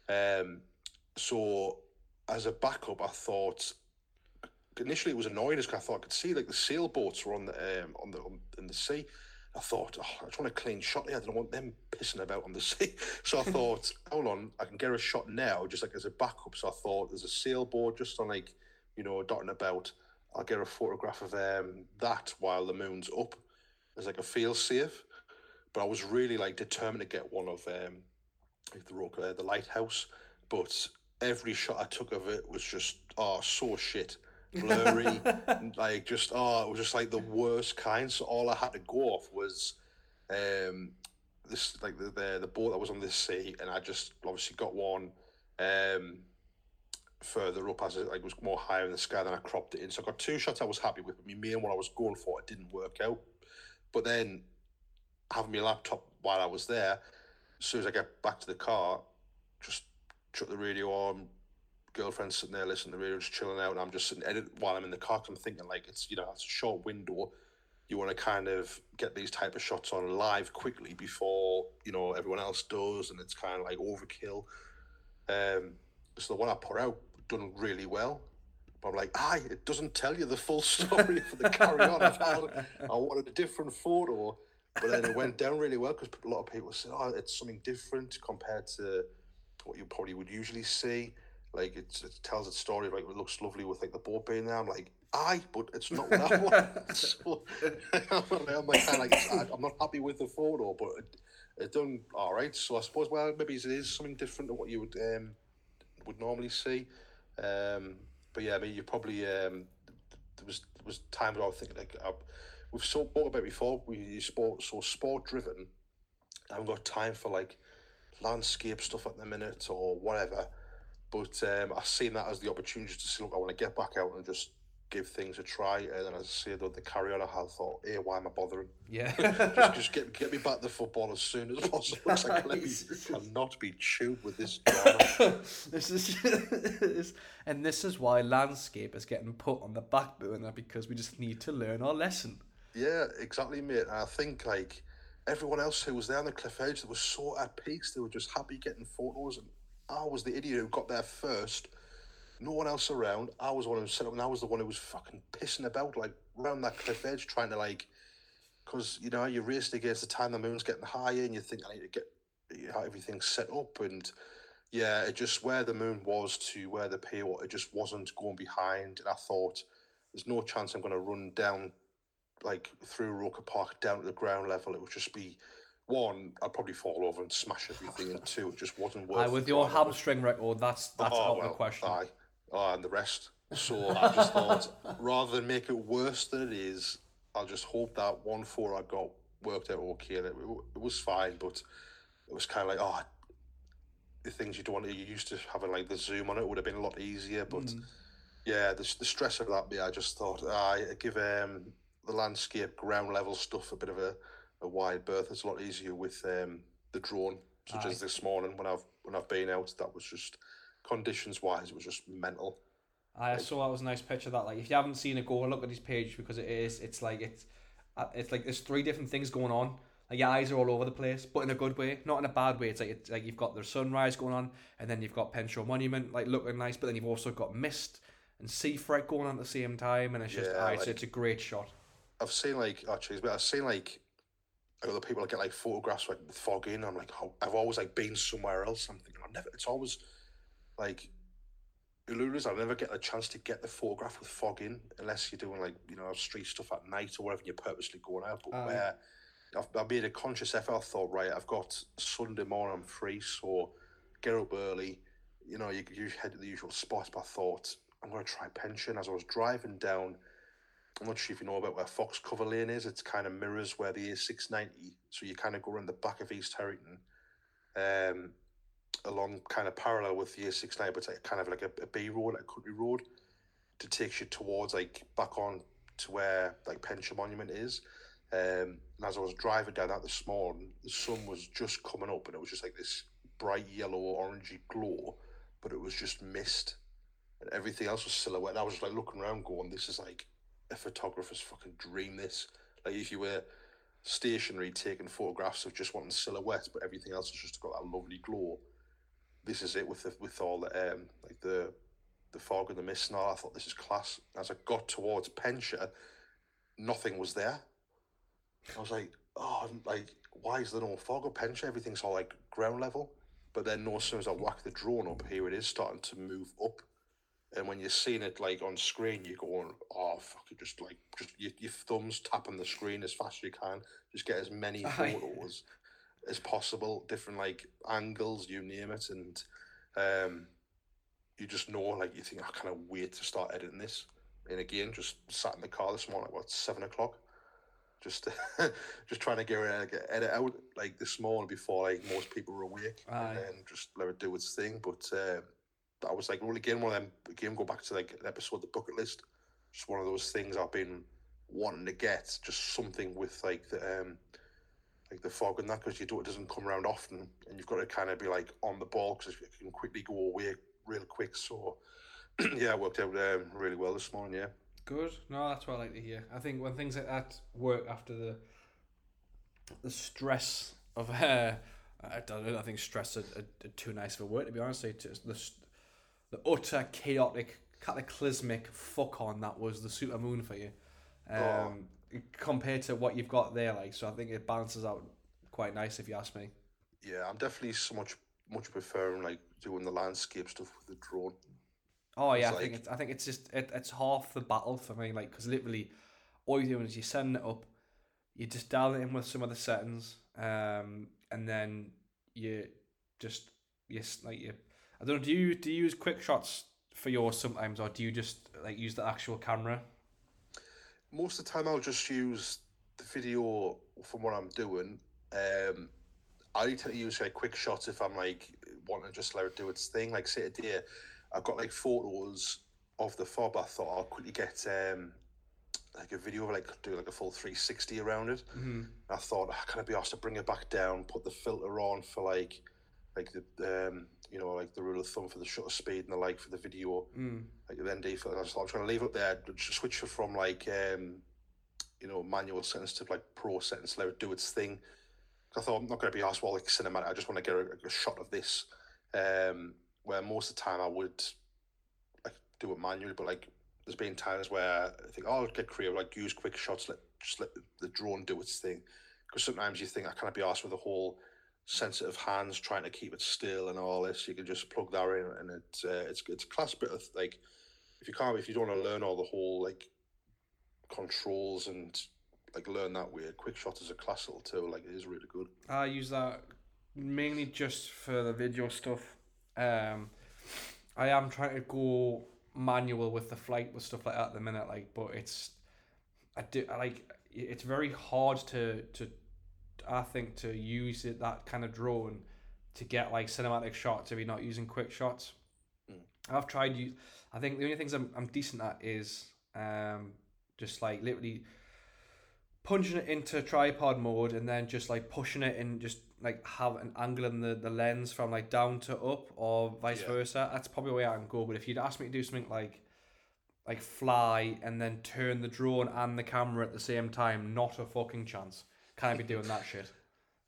Um, so as a backup, I thought initially it was annoying because I thought I could see like the sailboats were on the um, on the on, in the sea. I thought, oh, I just want a clean shot here. I don't want them pissing about on the sea. So I thought, hold on, I can get a shot now, just like as a backup. So I thought, there's a sailboard just on like, you know, dotting about. I'll get a photograph of um, that while the moon's up as like a feel safe. But I was really like determined to get one of um, like the rock, uh, the lighthouse. But every shot I took of it was just oh so shit blurry, like just oh, it was just like the worst kind. So all I had to go off was um, this like the, the the boat that was on this sea, and I just obviously got one um, further up as it like was more higher in the sky. than I cropped it in, so I got two shots I was happy with. But my main one I was going for it didn't work out. But then having my laptop while I was there, as soon as I get back to the car, just shut the radio on, girlfriend sitting there listening to the radio, just chilling out, and I'm just sitting edit while I'm in the car. I'm thinking like it's you know it's a short window. You want to kind of get these type of shots on live quickly before you know everyone else does, and it's kind of like overkill. Um, so the one I put out done really well. But I'm like, aye, it doesn't tell you the full story for the carry on. I wanted a different photo, but then it went down really well because a lot of people said, oh, it's something different compared to what you probably would usually see. Like it tells a story like it looks lovely with like the boat being there. I'm like, aye, but it's not I want. so I'm like, of like I'm not happy with the photo, but it, it done all right. So I suppose well maybe it is something different to what you would um, would normally see. Um, but yeah, I mean you probably um, there was there was times I was thinking like I, we've spoke about before. We sport so sport driven. I haven't got time for like landscape stuff at the minute or whatever. But um, I've seen that as the opportunity to say, look, I want to get back out and just give things a try. And then as I say, the, the carry on, I had thought, hey, why am I bothering? Yeah. just, just get get me back to football as soon as possible. It's like, let me cannot be chewed with this this is, and this is why landscape is getting put on the back burner because we just need to learn our lesson. Yeah, exactly, mate. And I think like everyone else who was there on the cliff edge, they were so at peace. They were just happy getting photos, and I was the idiot who got there first. No one else around. I was one who set up, and I was the one who was fucking pissing about like around that cliff edge, trying to like, because you know you're racing against the time the moon's getting higher, and you think I need to get you know, everything set up, and yeah, it just where the moon was to where the pier, it just wasn't going behind, and I thought there's no chance I'm going to run down like through Roker Park down to the ground level. It would just be one, I'd probably fall over and smash everything, and two, it just wasn't worth. Aye, with your hamstring record, that's that's oh, out well, of the question. Aye, oh, and the rest. So I just thought, rather than make it worse than it is, I'll just hope that one four I got worked out okay. And it, it was fine, but it was kind of like, oh, the things you don't want to, you used to having like the zoom on it would have been a lot easier, but. Mm. Yeah, the, the stress of that, yeah, I just thought, I give um, the landscape ground level stuff a bit of a, a wide berth. It's a lot easier with um, the drone, such Aye. as this morning when I've when I've been out. That was just conditions wise, it was just mental. I saw that was a nice picture that. Like, if you haven't seen it, go look at his page because it is. It's like it's, uh, it's like there's three different things going on. Like your eyes are all over the place, but in a good way, not in a bad way. It's like it's like you've got the sunrise going on, and then you've got Penshaw Monument like looking nice, but then you've also got mist and sea fret going on at the same time, and it's just Yeah, aye, it's, like- it's a great shot. I've seen like actually, but I've seen like other people that get like photographs like with fog in. I'm like, oh, I've always like been somewhere else. I'm thinking, I've never. It's always like Ulula's. I never get a chance to get the photograph with fog in unless you're doing like you know street stuff at night or whatever. You're purposely going out, but Aye. where I've, I've made a conscious effort. I thought, right, I've got Sunday morning. I'm free, so get up early. You know, you, you head to the usual spot. But I thought I'm going to try Penshaw. As I was driving down, I'm not sure if you know about where Fox Cover Lane is. It's kind of mirrors where the A690. So you kind of go around the back of East Herrington, um, along kind of parallel with the A690, but it's like kind of like a, a B road, like a country road, to take you towards like back on to where like Penshaw Monument is. Um, and as I was driving down that this morning, the sun was just coming up, and it was just like this bright yellow orangey glow, but it was just mist, and everything else was silhouette. And I was just like looking around, going, "This is like a photographer's fucking dream." This, like, if you were stationary taking photographs of just wanting silhouettes, but everything else has just got that lovely glow. This is it with the, with all the um like the the fog and the mist and all. I thought this is class. As I got towards Penshaw, nothing was there. I was like, oh, like why is there no fog or Penshaw? Everything's all like ground level. But then, no sooner as I whack the drone up, here it is starting to move up. And when you're seeing it like on screen, you're going, oh, fuck it, just like, just your, your thumbs tapping the screen as fast as you can. Just get as many Aye. photos as possible, different like angles, you name it. And um, you just know, like, you think, I kind of wait to start editing this. And again, just sat in the car this morning, at what, seven o'clock? Just, just trying to get it, edit out like this morning before like most people were awake, Aye. and then just let it do its thing. But uh, that was like well again one of them again go back to like an episode the bucket list just one of those things i've been wanting to get just something with like the um like the fog and that because you do it doesn't come around often and you've got to kind of be like on the ball because it can quickly go away real quick so yeah it worked out um, really well this morning yeah Good. No, that's what I like to hear. I think when things like that work after the the stress of uh, I don't know. I think stress is too nice of a word to be honest. The the utter chaotic, cataclysmic fuck on that was the super moon for you, um, compared to what you've got there. Like, so I think it balances out quite nice if you ask me. yeah i'm definitely so much much preferring like doing the landscape stuff with the drone Oh yeah, It's I think it's I think it's just it, it's half the battle for me. Like because literally, all you're doing is you're setting it up, you just dial it in with some of the settings, um, and then you just yes like you. I don't know. Do you do you use quick shots for yours sometimes, or do you just like use the actual camera? most of the time I'll just use the video from what I'm doing. Um, I tend to use like quick shots if I'm like wanting to just let it do its thing. Like say today, I've got like photos of the fob. I thought I'll quickly get um, like a video of like do like a full 360 around it. Mm-hmm. I thought "Ah, can I be asked to bring it back down, put the filter on for like like the um, you know like the rule of thumb for the shutter speed and the like for the video Mm. like the ND filter. I was I'm trying to leave it there, switch it from like um, you know manual settings to like pro settings, let it do its thing. I thought I'm not going to be asked well like cinematic. I just want to get a, a shot of this. Um, where most of the time I would like do it manually, but like there's been times where I think, oh, I'll get creative, like use quick shots, let just let the drone do its thing. Because sometimes you think I can't be asked with the whole sensitive hands trying to keep it still and all this. You can just plug that in, and it's uh, it's it's a class bit of like if you can't if you don't want to learn all the whole like controls and like learn that way. Quick shot is a class little tool. Like it is really good. I use that mainly just for the video stuff. Um, I am trying to go manual with the flight with stuff like that at the minute. Like, but it's I do I like it's very hard to to I think to use it that kind of drone to get like cinematic shots if you're not using quick shots. Mm. I've tried you. I think the only things I'm I'm decent at is um just like literally punching it into tripod mode and then just like pushing it and just like have an angle in the, the lens from like down to up or vice yeah. versa. That's probably where I can go. But if you'd ask me to do something like like fly and then turn the drone and the camera at the same time, not a fucking chance. Can't be doing that shit.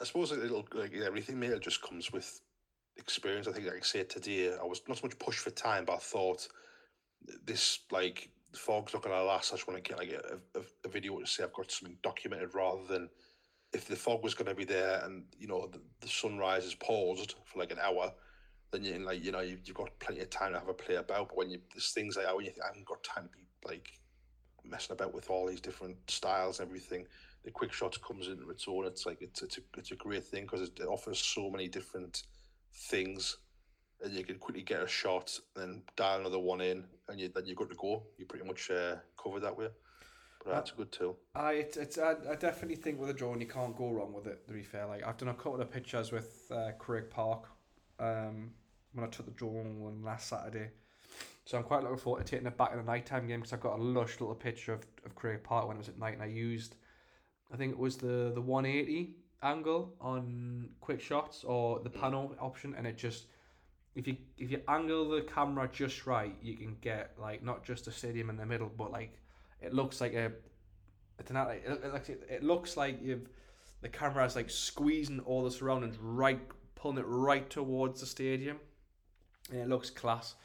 I suppose it'll like everything mate just comes with experience. I think like I said today, I was not so much pushed for time, but I thought this like fog's not gonna last. I just want to get like a, a, a video to say I've got something documented rather than if the fog was to be there and you know the, the sunrise is paused for like an hour, then you like you know you, you've got plenty of time to have a play about. But when you there's things like when you think I haven't got time to be like messing about with all these different styles and everything, the quick shots comes in return. It's like it's it's a it's a great thing because it offers so many different things, and you can quickly get a shot, then dial another one in, and you then you're good to go. You pretty much uh, covered that way. But That's a good tool. I it's, it's I, I definitely think with a drone you can't go wrong with it. To be fair, like I've done a couple of pictures with uh, Craik Park, um, when I took the drone one last Saturday. So I'm quite looking forward to taking it back in the nighttime game because I've got a lush little picture of, of Craik Park when it was at night and I used, I think it was the the 180 angle on quick shots or the panel option and it just if you if you angle the camera just right you can get like not just a stadium in the middle but like it looks like a it's not like it, looks like you've the camera is like squeezing all the surroundings right pulling it right towards the stadium. And it looks class.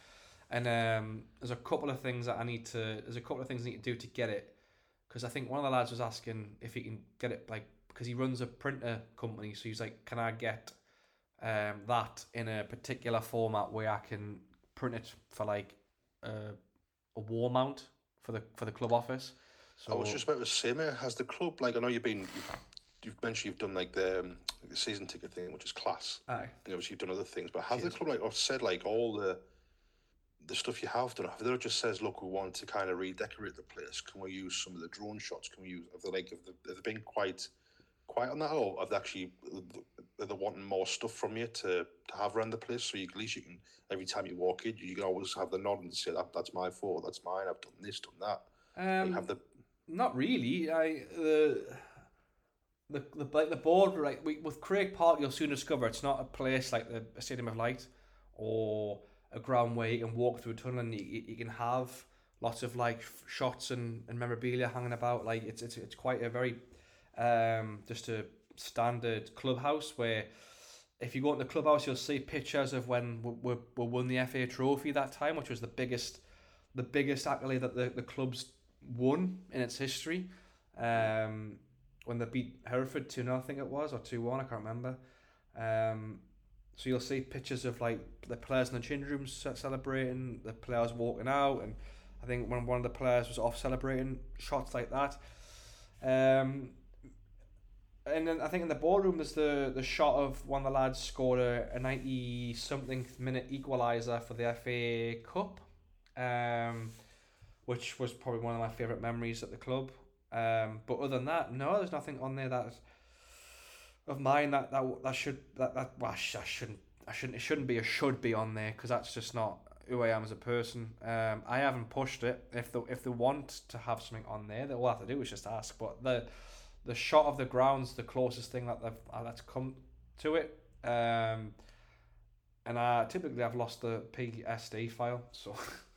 And um, there's a couple of things that I need to there's a couple of things I need to do to get it because I think one of the lads was asking if he can get it like because he runs a printer company so he's like can I get um, that in a particular format where I can print it for like a, a wall mount for the for the club office. So I was just about to say, mate, has the club like I know you've been you've, you've mentioned you've done like the, um, the season ticket thing, which is class. Aye. And obviously you've done other things, but has Cheers. the club like or said like all the the stuff you have done? Have they just says, look, we want to kind of redecorate the place? Can we use some of the drone shots? Can we use? Have they like have they, have they been quite quiet on that, or have they actually are they wanting more stuff from you to, to have around the place? So you, at least you can every time you walk in, you can always have the nod and say that that's my fault, that's mine. I've done this, done that. Um, have the not really. I the the, the like the board right we, with Craik Park, you'll soon discover it's not a place like the Stadium of Light or a ground where can walk through a tunnel and you, you can have lots of like shots and, and memorabilia hanging about. Like it's it's it's quite a very um just a standard clubhouse where if you go into the clubhouse, you'll see pictures of when we, we, we won the FA Trophy that time, which was the biggest the biggest accolade that the, the club's won in its history. Um, when they beat Hereford 2 0, I think it was, or 2 1, I can't remember. Um, so you'll see pictures of like the players in the change rooms celebrating, the players walking out, and I think when one of the players was off celebrating, shots like that. Um, and then I think in the boardroom there's the the shot of one of the lads scored a, a ninety something minute equaliser for the FA Cup, um, which was probably one of my favourite memories at the club. Um, but other than that, no, there's nothing on there that of mine that that that should that that well, I shouldn't I shouldn't it shouldn't be a should be on there because that's just not who I am as a person. Um, I haven't pushed it. If they if they want to have something on there, they all have to do is just ask. But the the shot of the ground's the closest thing that they've uh, that's come to it. Um, and I typically I've lost the PSD file, So,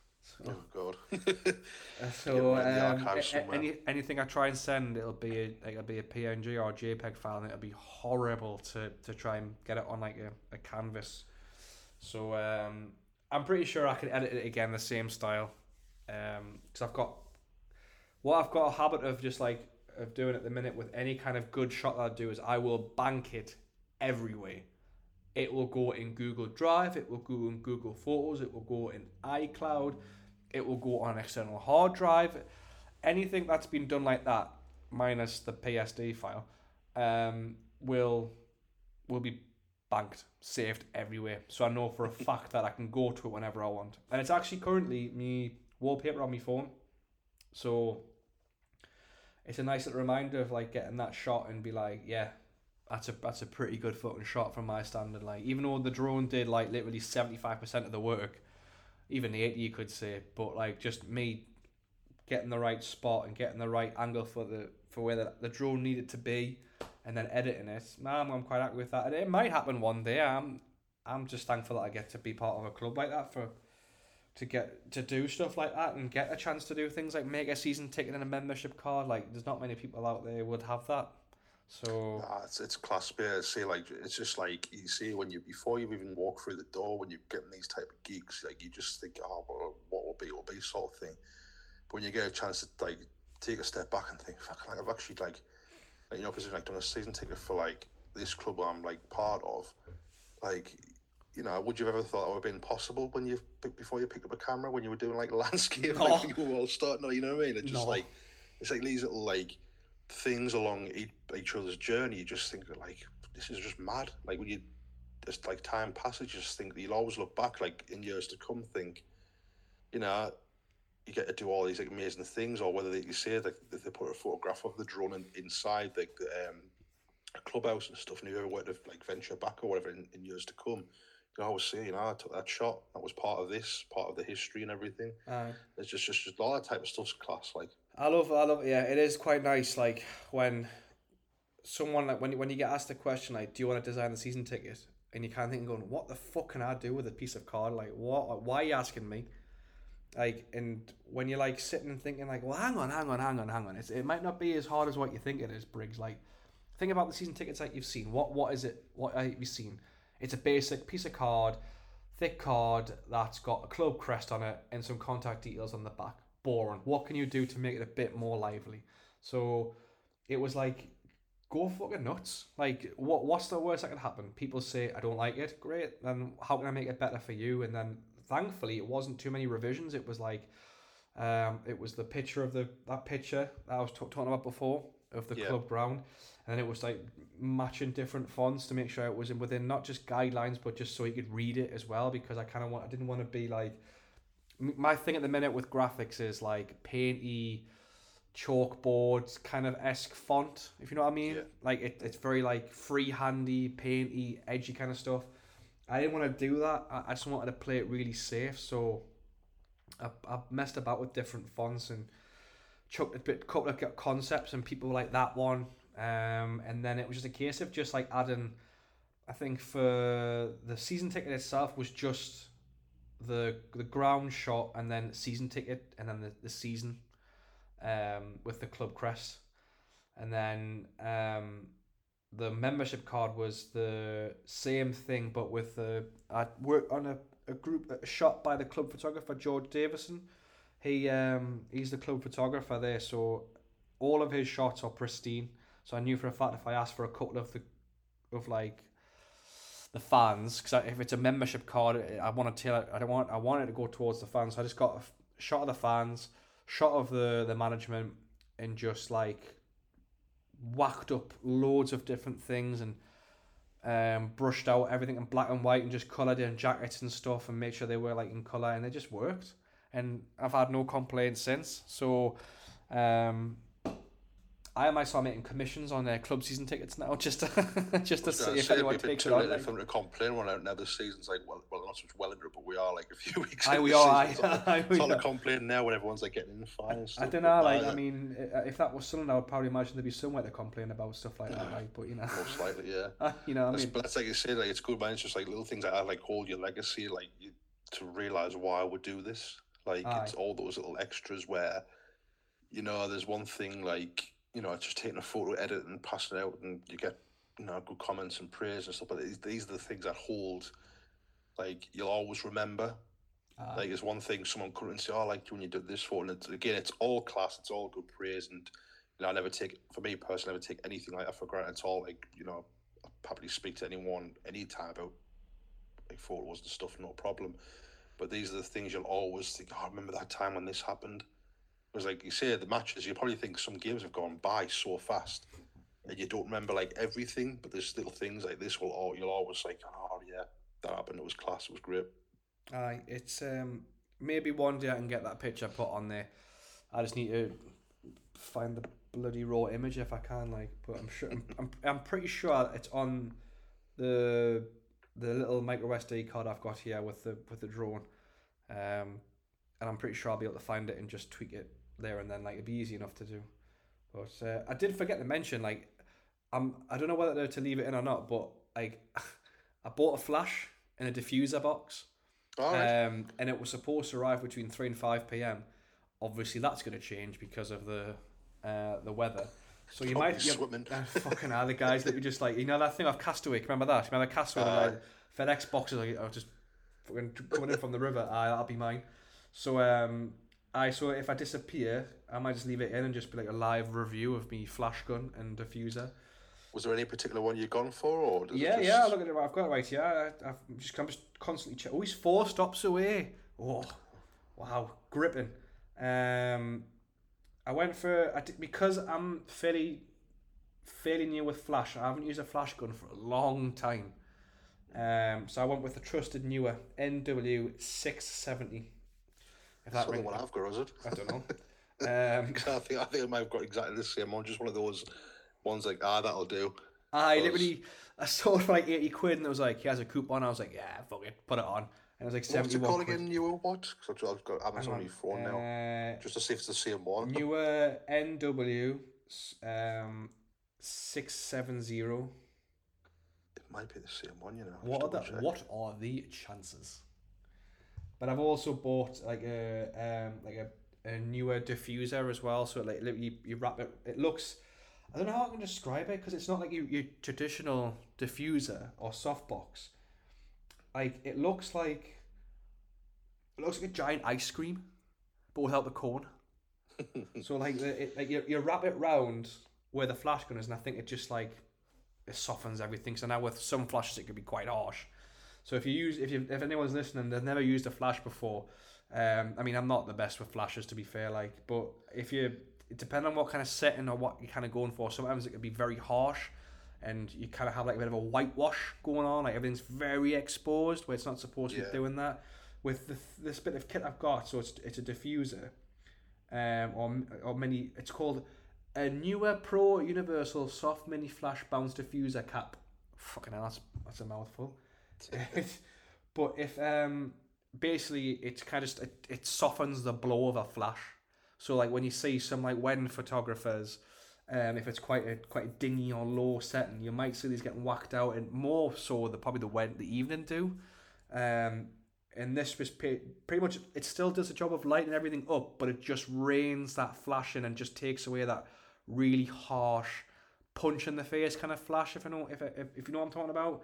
oh God. Uh, so um, any, anything I try and send, it'll be a, it'll be a PNG or a JPEG file, and it'll be horrible to, to try and get it on like a, a canvas. So um, I'm pretty sure I can edit it again the same style, because um, I've got what I've got a habit of just like of doing at the minute with any kind of good shot that I do is I will bank it everywhere. It will go in Google Drive, it will go in Google Photos, it will go in iCloud, it will go on an external hard drive. Anything that's been done like that, minus the PSD file, um, will will be banked, saved everywhere. So I know for a fact that I can go to it whenever I want. And it's actually currently me wallpaper on my phone. So it's a nice little reminder of like getting that shot and be like, yeah, that's a that's a pretty good fucking shot from my standard. Like even though the drone did like literally seventy five percent of the work, even the eighty you could say, but like just me getting the right spot and getting the right angle for the for where the, the drone needed to be, and then editing it. Man, I'm quite happy with that. And it might happen one day. I'm I'm just thankful that I get to be part of a club like that for to get to do stuff like that and get a chance to do things like make a season ticket and a membership card. Like there's not many people out there would have that. So nah, it's it's class beer. See, like it's just like you see when you before you even walk through the door when you're getting these type of geeks, like you just think, ah, oh, well, what will be, will be, sort of thing. But when you get a chance to like take a step back and think, fuck, like I've actually like, like you know, because like done a season ticket for like this club I'm like part of, like you know, would you have ever thought it would have been possible when you before you picked up a camera when you were doing like landscape, no. like you were all starting, you know what I mean? It's just no. like it's like these little like things along each, other's journey. You just think that like this is just mad. Like when you just like time passes, you just think you'll always look back like in years to come, think, you know, you get to do all these like, amazing things, or whether they, you say that, that they put a photograph of the drone in, inside the um, clubhouse and stuff, and you ever went to like venture back or whatever in, in years to come I always say, you know, I took that shot. That was part of this, part of the history and everything. Aye. It's just, just, just all that type of stuff's class. Like, I love, I love, yeah, it is quite nice. Like when someone, like when when you get asked a question, like, do you want to design the season ticket? And you can't think, going, what the fuck can I do with a piece of card? Like, what? Why are you asking me? Like, and when you're like sitting and thinking, like, well, hang on, hang on, hang on, hang on. It's, it might not be as hard as what you think it is, Briggs. Like, think about the season tickets that you've seen. What, what is it? What have you seen? It's a basic piece of card, thick card that's got a club crest on it and some contact details on the back. Boring. What can you do to make it a bit more lively? So it was like, go fucking nuts. Like, what? What's the worst that could happen? People say I don't like it. Great. Then how can I make it better for you? And then thankfully it wasn't too many revisions. It was like, um, it was the picture of the that picture that I was t- talking about before of the yeah. club ground and then it was like matching different fonts to make sure it was within not just guidelines but just so you could read it as well because I kind of want I didn't want to be like my thing at the minute with graphics is like painty chalkboard kind of esque font if you know what I mean? Yeah. like it, it's very like free-handy painty edgy kind of stuff. I didn't want to do that. I, I just wanted to play it really safe so I, I messed about with different fonts and chucked a bit couple of concepts and people like that one. Um, and then it was just a case of just like adding, I think for the season ticket itself was just the the ground shot and then season ticket and then the, the season um, with the club crest. And then um, the membership card was the same thing but with the I worked on a, a group a shot by the club photographer George Davison. He um he's the club photographer there, so all of his shots are pristine. So I knew for a fact if I asked for a couple of the of like the fans, because if it's a membership card, I want to tell I don't want I want it to go towards the fans. So I just got a shot of the fans, shot of the the management, and just like whacked up loads of different things and um, brushed out everything in black and white and just coloured in jackets and stuff and made sure they were like in colour and they just worked. And I've had no complaints since. So um, I am myself making commissions on their uh, club season tickets now, just to, just to see if anyone takes it on. If I'm to complain when now the season's like well, well not so much well into it, but we are like a few weeks. I we are. I, it's not a complain now when everyone's like getting in the fire. I don't know. Like I mean, if that was something, I would probably imagine there'd be somewhere to complain about stuff like that. Like, but you know, most likely, yeah. Uh, you know, I mean, but that's like you say, like it's good, man. It's just like little things like that, like hold your legacy, like you, to realize why I would do this. Like Aye. it's all those little extras where, you know, there's one thing like you know, just taking a photo, edit, and passing it out, and you get you know good comments and praise and stuff. But these, these are the things that hold, like you'll always remember. Aye. Like it's one thing someone couldn't say, "Oh, I liked you when you did this photo." And it's, again, it's all class, it's all good praise, and you know, I never take for me personally, I never take anything like that for granted at all. Like you know, I probably speak to anyone anytime about like photos and stuff, no problem. But these are the things you'll always think. Oh, I remember that time when this happened. Because like you say, the matches, you probably think some games have gone by so fast, and you don't remember like everything. But there's little things like this will all you'll always like. Oh yeah, that happened. It was class. It was great. Aye, it's um maybe one day I can get that picture put on there. I just need to find the bloody raw image if I can, like. But I'm sure I'm I'm, I'm pretty sure it's on the the little micro SD card I've got here with the with the drone, um, and I'm pretty sure I'll be able to find it and just tweak it there and then. Like it'd be easy enough to do. But uh, I did forget to mention, like, I'm I don't know whether to leave it in or not, but like, I bought a flash in a diffuser box. Right. Um, and it was supposed to arrive between three and five p.m. Obviously, that's going to change because of the uh, the weather. So you Probably might you, swimming. uh, fucking are the guys that you just like you know that thing of Castaway. Remember that? Remember Castaway? Like, FedEx boxes like oh, just fucking coming in from the river. Aye, that'll be mine. So um, I so if I disappear, I might just leave it in and just be like a live review of me flash gun and diffuser. Was there any particular one you've gone for, or does Yeah, just... yeah. Look at it. I've got it right here. I, I've just I'm just constantly check. Oh, he's four stops away. Oh, wow, gripping. Um, I went for I did, because I'm fairly fairly new with flash. I haven't used a flash gun for a long time. Um, so I went with the trusted Neewer NW six seventy. If that ring, one I've got, is it? I don't know. Um, I think I think I might have got exactly the same one. Just one of those ones like ah, that'll do. I literally I saw it for like eighty quid and it was like he has a coupon. I was like, yeah, fuck it, put it on. And it was like What's seventy it one called again? Neewer what? Because I've got Amazon on my phone now, Uh, just to see if it's the same one. Neewer NW um six seven zero. It might be the same one, you know. What are the check. what are the chances? But I've also bought like a um like a, a Neewer diffuser as well. So like you, you wrap it. It looks. I don't know how I can describe it because it's not like your, your traditional diffuser or softbox. Like it looks like. It looks like a giant ice cream, but without the cone. so like the, it, like you, you wrap it round where the flash gun is, and I think it just like it softens everything. So now with some flashes, it could be quite harsh. So if you use if you if anyone's listening, they've never used a flash before. Um, I mean, I'm not the best with flashes to be fair, like, but if you it depends on what kind of setting or what you're kind of going for. Sometimes it can be very harsh, and you kind of have like a bit of a whitewash going on, like everything's very exposed where it's not supposed to Yeah. be doing that. With the, this bit of kit I've got, so it's it's a diffuser, um, or or mini. It's called a Neewer Pro Universal Soft Mini Flash Bounce Diffuser Cap. Fucking hell, that's, that's a mouthful. but if um basically it's kind of just, it, it softens the blow of a flash. So like when you see some like wedding photographers, um, if it's quite a quite a dingy or low setting, you might see these getting whacked out, and more so the probably the wed the evening do. Um, and this was pretty much it still does the job of lighting everything up, but it just rains that flashing and just takes away that really harsh punch in the face kind of flash. If I know if if, if you know what I'm talking about.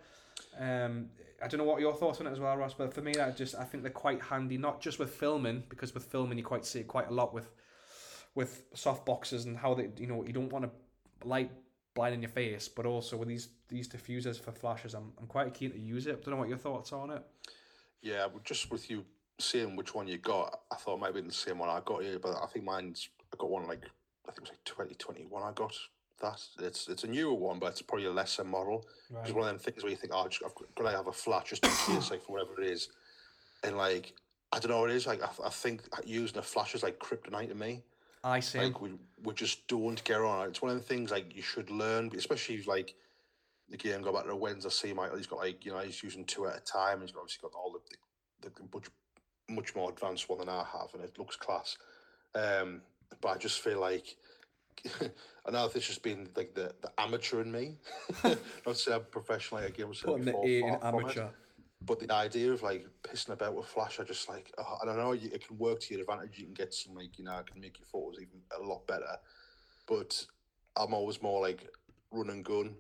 Um, I don't know what your thoughts on it as well, Ross. But for me, that just I think they're quite handy, not just with filming, because with filming you quite see it quite a lot with with soft boxes and how they you know you don't want to light blind in your face, but also with these these diffusers for flashes, I'm I'm quite keen to use it. I don't know what your thoughts are on it. Yeah, just with you seeing which one you got, I thought it might be the same one I got here, but I think mine's I got one like I think it was like twenty twenty one. I got that. It's it's a newer one, but it's probably a lesser model. It's one of them things where you think, oh, just, I've got to have a flat just in case, like for whatever it is, and like I don't know what it is. Like I, I think using a flash is like kryptonite to me. I see. Like we we just don't get on. It's one of the things like you should learn, especially if, like the game go back to the Wednesday. See, Michael, he's got like you know he's using two at a time. He's obviously got all the the, the much much more advanced one than I have, and it looks class. Um, but I just feel like. I know this has been like the, the amateur in me. Not to say I'm professional like, again, was Putting the A from it. amateur. But the idea of like pissing about with flash, I just like, oh, I don't know, it can work to your advantage. You can get some like, you know, it can make your photos even a lot better. But I'm always more like run and gun.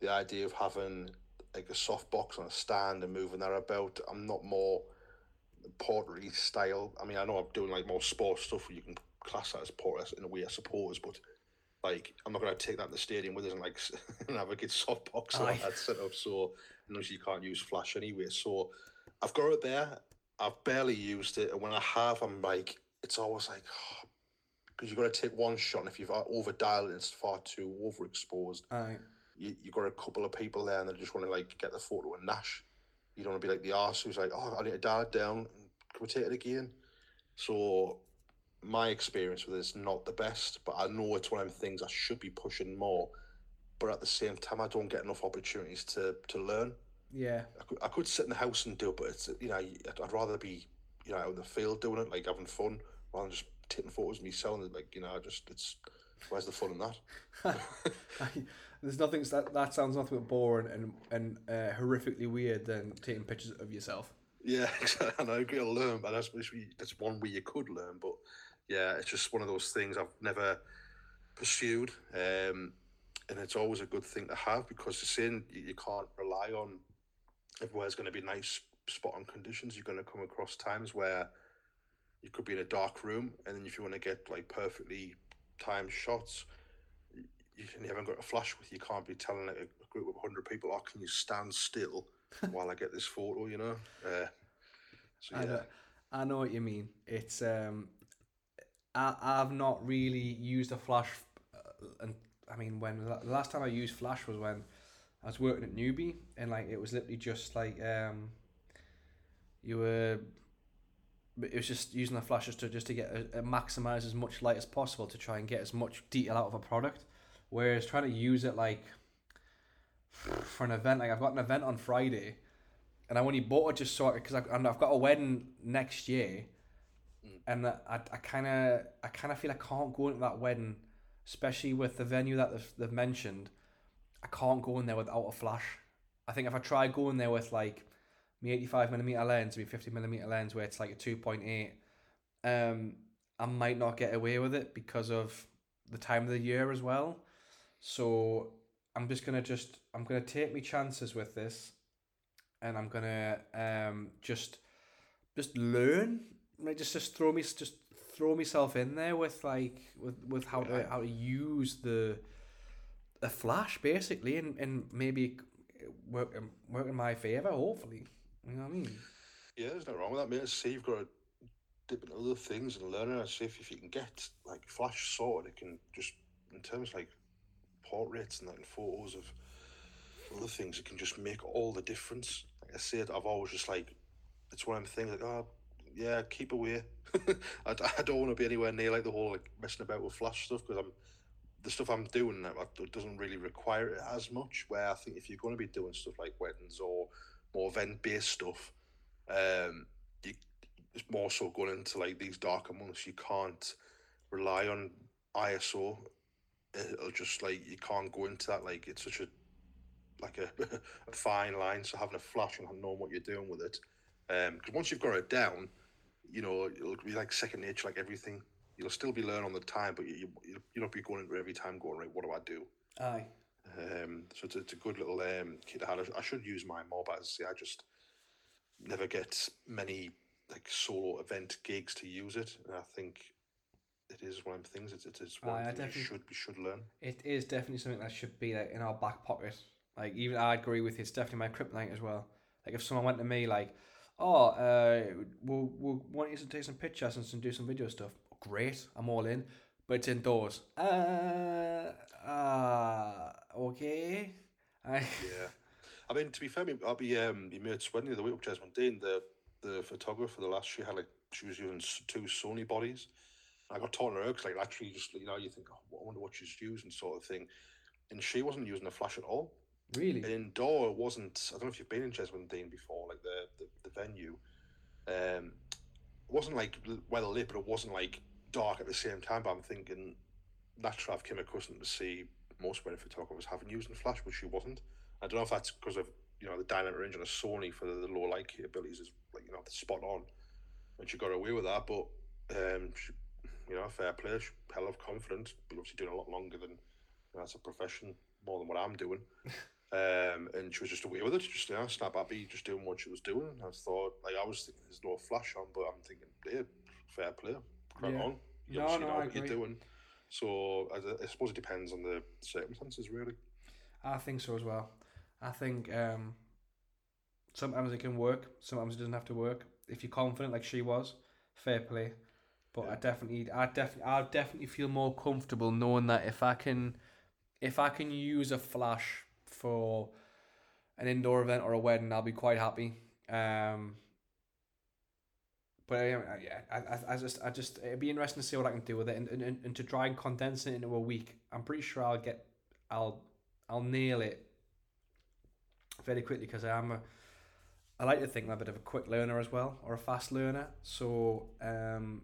The idea of having like a soft box on a stand and moving that about, I'm not more portrait style. I mean, I know I'm doing like more sports stuff where you can class that as portrait in a way, I suppose, but like I'm not going to take that to the stadium with us and like navigate softbox like that set up. So obviously you can't use flash anyway. So I've got it there. I've barely used it, and when I have, I'm like, it's always like, because oh, you've got to take one shot, and if you've uh, over dialed it, it's far too overexposed. Aye. You you got a couple of people there, and they just want to like get the photo and Nash. You don't want to be like the arse who's like, oh, I need to dial it down. Can we take it again? So my experience with it is not the best, but I know it's one of the things I should be pushing more. But at the same time, I don't get enough opportunities to, to learn. Yeah, I could, I could sit in the house and do it, but it's you know I'd rather be you know out in the field doing it, like having fun, rather than just taking photos of me selling it. Like you know, I just it's where's the fun in that? There's nothing that that sounds nothing but boring and and uh, horrifically weird than taking pictures of yourself. Yeah, and I agree. I'll learn, but that's that's one way you could learn. But yeah, it's just one of those things I've never pursued. Um, and it's always a good thing to have because saying you, you can't rely on everywhere's going to be nice spot on conditions. You're going to come across times where you could be in a dark room, and then if you want to get like perfectly timed shots, you, you haven't got a flash with you. Can't be telling like, a group of hundred people, "Oh, can you stand still while I get this photo?" You know. Uh, so, yeah. I know, I know what you mean. It's um, I, I've not really used a flash, uh, and I mean when the last time I used flash was when I was working at Newbie, and like it was literally just like um, you were. It was just using the flashes to just to get a, a maximize as much light as possible to try and get as much detail out of a product, whereas trying to use it like for an event, like I've got an event on Friday, and I only bought it just sort of because I've, I've got a wedding next year and I, I kind of I kind of feel I can't go into that wedding, especially with the venue that they've, they've mentioned. I can't go in there without a flash. I think if I try going there with like my 85 millimeter lens, my 50 millimeter lens, where it's like a 2.8, um, I might not get away with it because of the time of the year as well. So I'm just gonna just I'm gonna take my chances with this, and I'm gonna um just just learn like just just throw me just throw myself in there with like with with how to how to use the the flash basically and and maybe work work in my favor hopefully. You know what I mean? Yeah there's nothing wrong with that mate. See you've got to dip into other things and learn it. See if, if you can get like flash sorted it can just in terms of like portraits and like photos of other things it can just make all the difference. Like I said I've always just like it's one of the things like oh yeah, keep away. I, I don't want to be anywhere near like the whole like messing about with flash stuff because I'm the stuff I'm doing it doesn't really require it as much. Where I think if you're going to be doing stuff like weddings or more event based stuff, um, you, it's more so going into like these darker months. You can't rely on ISO. It'll just like you can't go into that. Like it's such a like a, a fine line. So having a flash and knowing what you're doing with it, because um, once you've got it down, you know, it'll be like second nature, like everything. You'll still be learning on the time, but you, you, you'll not be going into every time going, right, what do I do? Aye. Um, so it's, it's a good little um, have. I should use my mob as I just never get many like solo event gigs to use it. And I think it is one of the things. It's, it's, it's one Aye, thing you should we should learn. It is definitely something that should be like in our back pocket. Like even I agree with you. It's definitely my kryptonite as well. Like if someone went to me like, oh, uh, we'll, we'll want you to take some pictures and do some video stuff. Great, I'm all in. But it's indoors. Uh, uh okay. I... Yeah. I mean, to be fair, I'll be um, my mate's wedding the week week, Jesmond Dene, the the photographer, the last she had like she was using two Sony bodies. I got talking to her because like actually just you know you think oh, I wonder what she's using sort of thing, and she wasn't using a flash at all. Really? And indoor wasn't. I don't know if you've been in Dene before, like the the, the venue. Um, it wasn't like well lit, but it wasn't like dark at the same time. But I'm thinking naturally, I've come accustomed to see most wedding photographers having using flash, but she wasn't. I don't know if that's because of you know the dynamic range on a Sony for the, the low light capabilities is like you know spot on, and she got away with that. But um, she, you know, fair play, she hell of confidence, But obviously doing a lot longer than you know, that's a profession, more than what I'm doing. um, and she was just away with it, just you know, snap happy, just doing what she was doing. I thought, like, I was thinking there's no flash on, but I'm thinking, yeah, fair play, crack Yeah. on. You No, no, what you're doing. So I, I suppose it depends on the circumstances, really. I think so as well. I think um, sometimes it can work, sometimes it doesn't have to work. If you're confident, like she was, fair play. But I definitely, I definitely, I definitely feel more comfortable knowing that if I can, if I can use a flash for an indoor event or a wedding, I'll be quite happy. Um, but I, I- yeah, I, I, I just, I just, it'd be interesting to see what I can do with it, and, and, and to try and condense it into a week. I'm pretty sure I'll get, I'll, I'll nail it very quickly because I am a, I like to think I'm a bit of a quick learner as well, or a fast learner. So, um,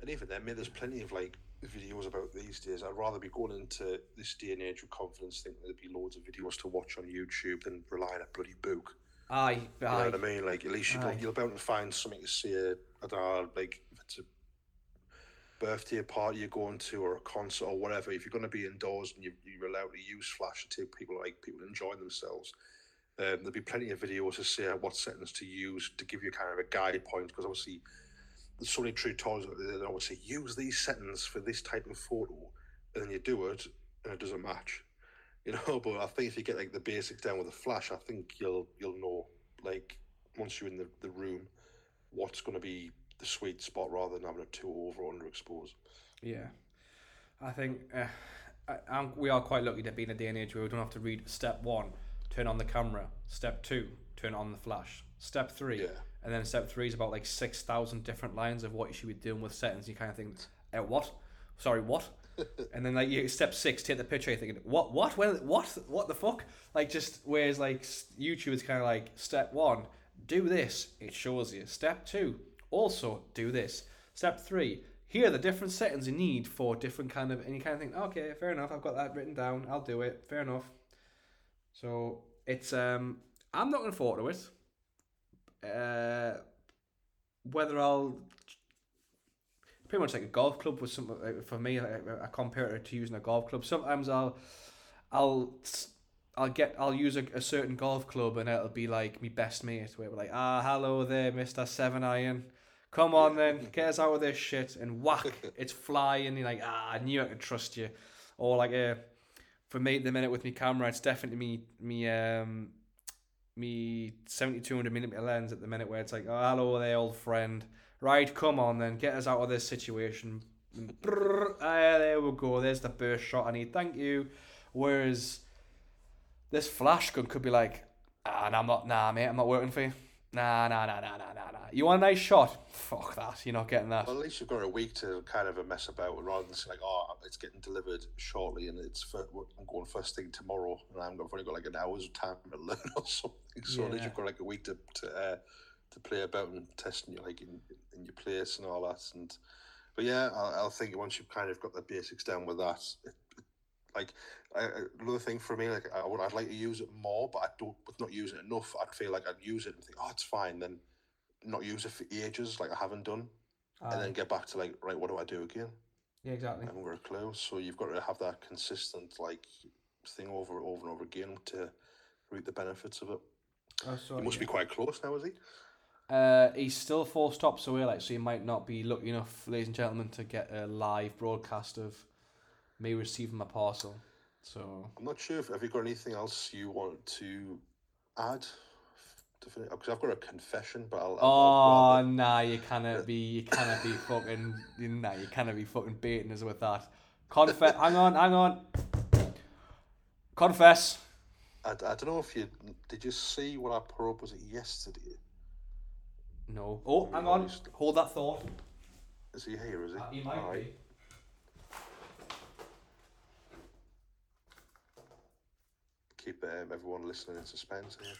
And even then, mate, there's plenty of like videos about these days. I'd rather be going into this day and age with confidence, thinking there'd be loads of videos to watch on YouTube than rely on a bloody book. aye, You know aye, what I mean? Like at least you'll, you'll be able to find something to see. I don't know, like if it's a birthday party you're going to or a concert or whatever. If you're going to be indoors and you, you're allowed to use flash to take people like people enjoying themselves, um, there'll be plenty of videos to see what settings to use to give you kind of a guide point because obviously so many out there that always say use these settings for this type of photo, and then you do it and it doesn't match. You know, but I think if you get like the basics down with a flash, I think you'll you'll know like once you're in the, the room what's going to be the sweet spot rather than having it too over or underexposed. yeah. I think uh, I, we are quite lucky to be in a day and age where we don't have to read step one, turn on the camera. Step two, turn on the flash. Step three, Yeah, and then step three is about like six thousand different lines of what you should be doing with settings. You kind of think, uh, what? Sorry, what? and then like you step six, take the picture. You're thinking, what? What? When? What? What the fuck? Like just whereas like YouTube is kind of like step one, do this. It shows you. Step two, also do this. Step three, here are the different settings you need for different kind of, and you kind of think, okay, fair enough. I've got that written down. I'll do it. Fair enough. So it's um, I'm not looking forward to it. Uh, whether I'll pretty much like a golf club with some uh, for me. I, I compare it to using a golf club. Sometimes I'll I'll I'll get I'll use a, a certain golf club and it'll be like me best mate where we're like ah hello there Mister Seven Iron. Come on then, get us out of this shit and whack, it's flying. You're like, ah, I knew I could trust you. Or like a, for me at the minute with me camera, it's definitely me, me, um, me 7200 millimeter lens at the minute where it's like, oh, hello there, old friend. Right, come on then, get us out of this situation. Brrr, ah, there we go. There's the burst shot I need. Thank you. Whereas this flash gun could be like, ah, I'm not, nah, mate, I'm not working for you. Nah, nah, nah, nah, nah. You want a nice shot? Fuck that. You're not getting that. well, at least you've got a week to kind of a mess about rather than say like, oh, it's getting delivered shortly and it's for, I'm going first thing tomorrow and I'm- I've only got like an hour's time to learn or something. So at least you've got like a week to to, uh, to play about and testing you like in, in your place and all that. And but yeah, I, I think once you've kind of got the basics down with that, it, like I, another thing for me, like I would, I'd like to use it more, but I don't. With not using it enough, I'd feel like I'd use it and think, oh, it's fine. Then not use it for ages, like I haven't done, and then get back to like, right, what do I do again? yeah, exactly. I haven't got a clue. So you've got to have that consistent like thing over and over and over again to reap the benefits of it. Oh, sorry, He must yeah. be quite close now, is he? Uh, he's still four stops away, like so. You might not be lucky enough, ladies and gentlemen, to get a live broadcast of me receiving my parcel. So I'm not sure if have you got anything else you want to add. To finish? Because I've got a confession, but I'll. I'll- Oh I'll- nah, you cannot be, you cannot be fucking, nah, you cannot be fucking baiting us with that. Confess, hang on, hang on. Confess. I, I don't know if you did. You see what I put up? Was it yesterday? No. Oh, hang on. honest. Hold that thought. Is he here? Is he? Uh, he might be. Keep um, everyone listening in suspense here.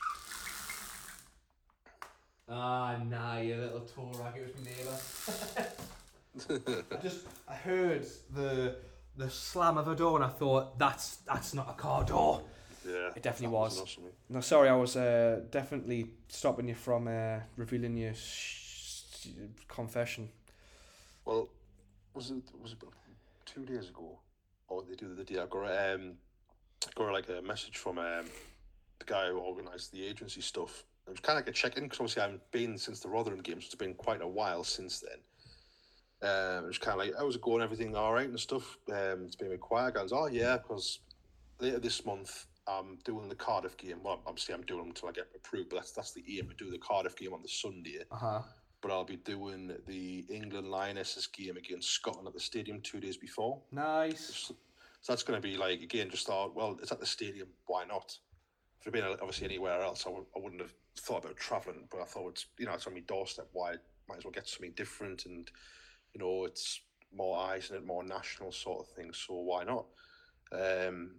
Ah, nah, you little tour rag. It was my neighbour. I just, I heard the the slam of a door and I thought, that's that's not a car door. Yeah, It definitely that was. No, sorry, I was uh, definitely stopping you from uh, revealing your sh- confession. Well, was it was it two days ago, or they do the day? I got um, got like a message from um, the guy who organised the agency stuff. It was kind of like a check-in because obviously I haven't been since the Rotherham games. It's been quite a while since then. Um, it was kind of like, how's it going? Everything all right and stuff. Um, it's been a bit quiet. Guys, oh yeah, because later this month I'm doing the Cardiff game. Well, obviously I'm doing them until I get approved, but that's that's the aim to do the Cardiff game on the Sunday Uh huh. but I'll be doing the England Lionesses game against Scotland at the stadium two days before. Nice. So, so that's going to be like again, just thought, well, it's at the stadium, why not? It'd been obviously anywhere else, I w- I wouldn't have thought about traveling. But I thought it's you know it's on my doorstep. Why might as well get something different, and you know it's more eyes it, more national sort of thing. So why not? Um,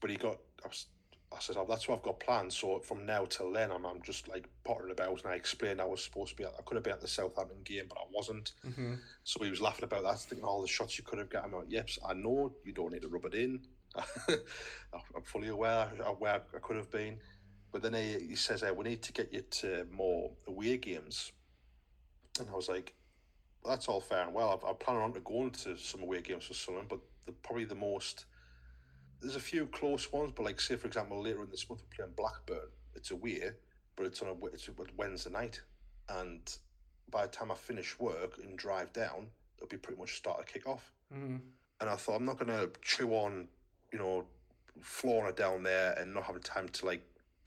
but he got. I, was, I said, oh, that's what I've got planned. So from now till then, I'm, I'm just like pottering about, and I explained I was supposed to be. At, I could have been at the Southampton game, but I wasn't. Mm-hmm. So he was laughing about that, thinking all the shots you could have got. I'm like, yep, I know you don't need to rub it in. I'm fully aware of where I could have been. But then he, he says, hey, we need to get you to more away games. And I was like, well, that's all fair and well. I'm planning on to going to some away games for Sunderland, but the, probably the most. There's a few close ones, but like say for example, later in this month we're playing Blackburn. It's away, but it's on a it's Wednesday night, and by the time I finish work and drive down, it'll be pretty much start to kick off. Mm-hmm. And I thought I'm not gonna chew on, you know, flooring it down there and not having time to like,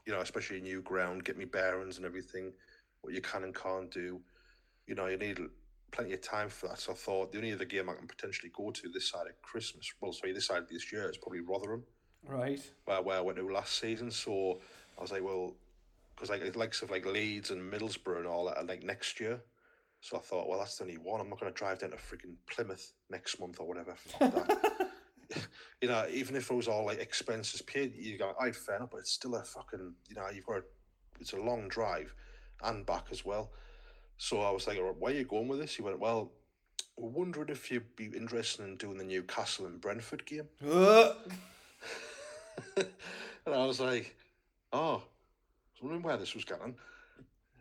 you know, especially new ground, get me bearings and everything, what you can and can't do. You know, you need plenty of time for that. So I thought the only other game I can potentially go to this side of Christmas, well, sorry, this side of this year is probably Rotherham, Right. where, where I went to last season. So I was like, well, because like the likes of like Leeds and Middlesbrough and all that are like next year. So I thought, well, that's the only one. I'm not going to drive down to freaking Plymouth next month or whatever. You know, even if it was all like expenses paid, you go, I'd fair enough, but it's still a fucking, you know, you've got, a, it's a long drive and back as well. So I was like, where are you going with this? He went, well, we're wondering if you'd be interested in doing the Newcastle and Brentford game. Uh, and I was like, oh, I was wondering where this was going.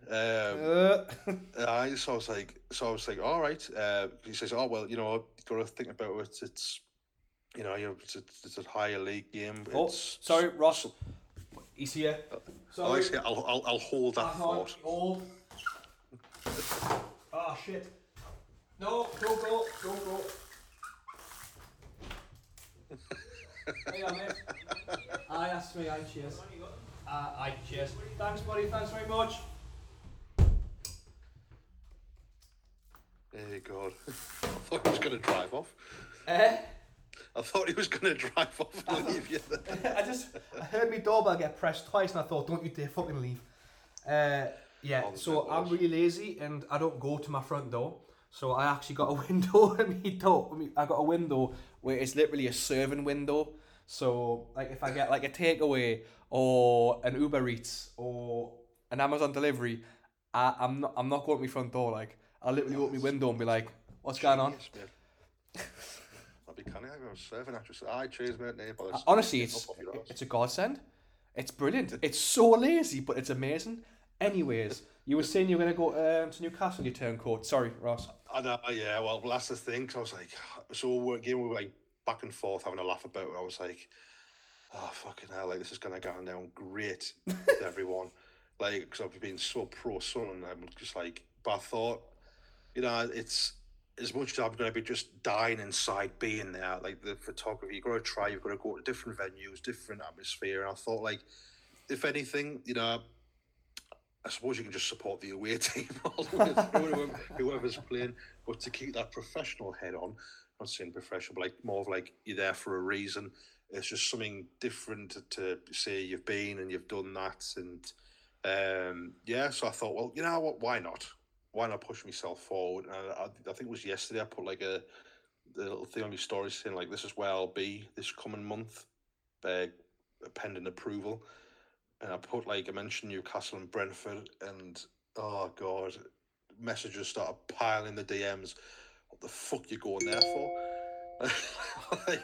Um, uh. I so I was like, so I was like, all right. Uh, he says, oh well, you know, got to think about it. It's, you know, it's a, it's a higher league game. Oh, It's, sorry, Ross. He's here. Oh, Sorry. I see, I'll, I'll, I'll hold that on, thought. hold. Ah, shit. No, don't go, don't go. hey, I'm it. Aye, that's me, aye, cheers. Uh, aye, cheers. Thanks, buddy, thanks very much. Hey God, I thought he was going to drive off. Eh? I thought he was going to drive off and leave you there. I just I heard my doorbell get pressed twice and I thought, don't you dare fucking leave. Uh, yeah, so I'm really lazy and I don't go to my front door. So I actually got a window in my door. I, I got a window where it's literally a serving window. So like if I get like a takeaway or an Uber Eats or an Amazon delivery, I, I'm not I'm not going to my front door. Like I'll literally open my window and be like, what's going on? Yes, mate. I'll be canny. I was serving actress. Aye, cheers, mate. Uh, Honestly, it's up off your arse. it's a godsend. It's brilliant. It's so lazy, but it's amazing. Anyways, you were saying you were gonna go um, to Newcastle in your turncoat. Sorry, Ross. I know, yeah. Well, that's the thing. Cause I was like, so we're again, we were like back and forth having a laugh about it. I was like, oh fucking hell, like this is gonna go on down great with everyone. Like, because I've been so pro Sun, and I'm just like, but I thought, you know, it's as much as I'm gonna be just dying inside being there. Like the photography, you've got to try. You've got to go to different venues, different atmosphere. And I thought, like, if anything, you know. I suppose you can just support the away team, whoever's playing. But to keep that professional head on, not saying professional, but like more of like you're there for a reason. It's just something different to, to say you've been and you've done that, and um, yeah. So I thought, well, you know what? Why not? Why not push myself forward? And I, I, think it was yesterday. I put like a, the little thing on my story saying like, this is where I'll be this coming month, uh, pending approval and I put like I mentioned Newcastle and Brentford, and oh god, messages started piling the DMs. What the fuck you going there for? like,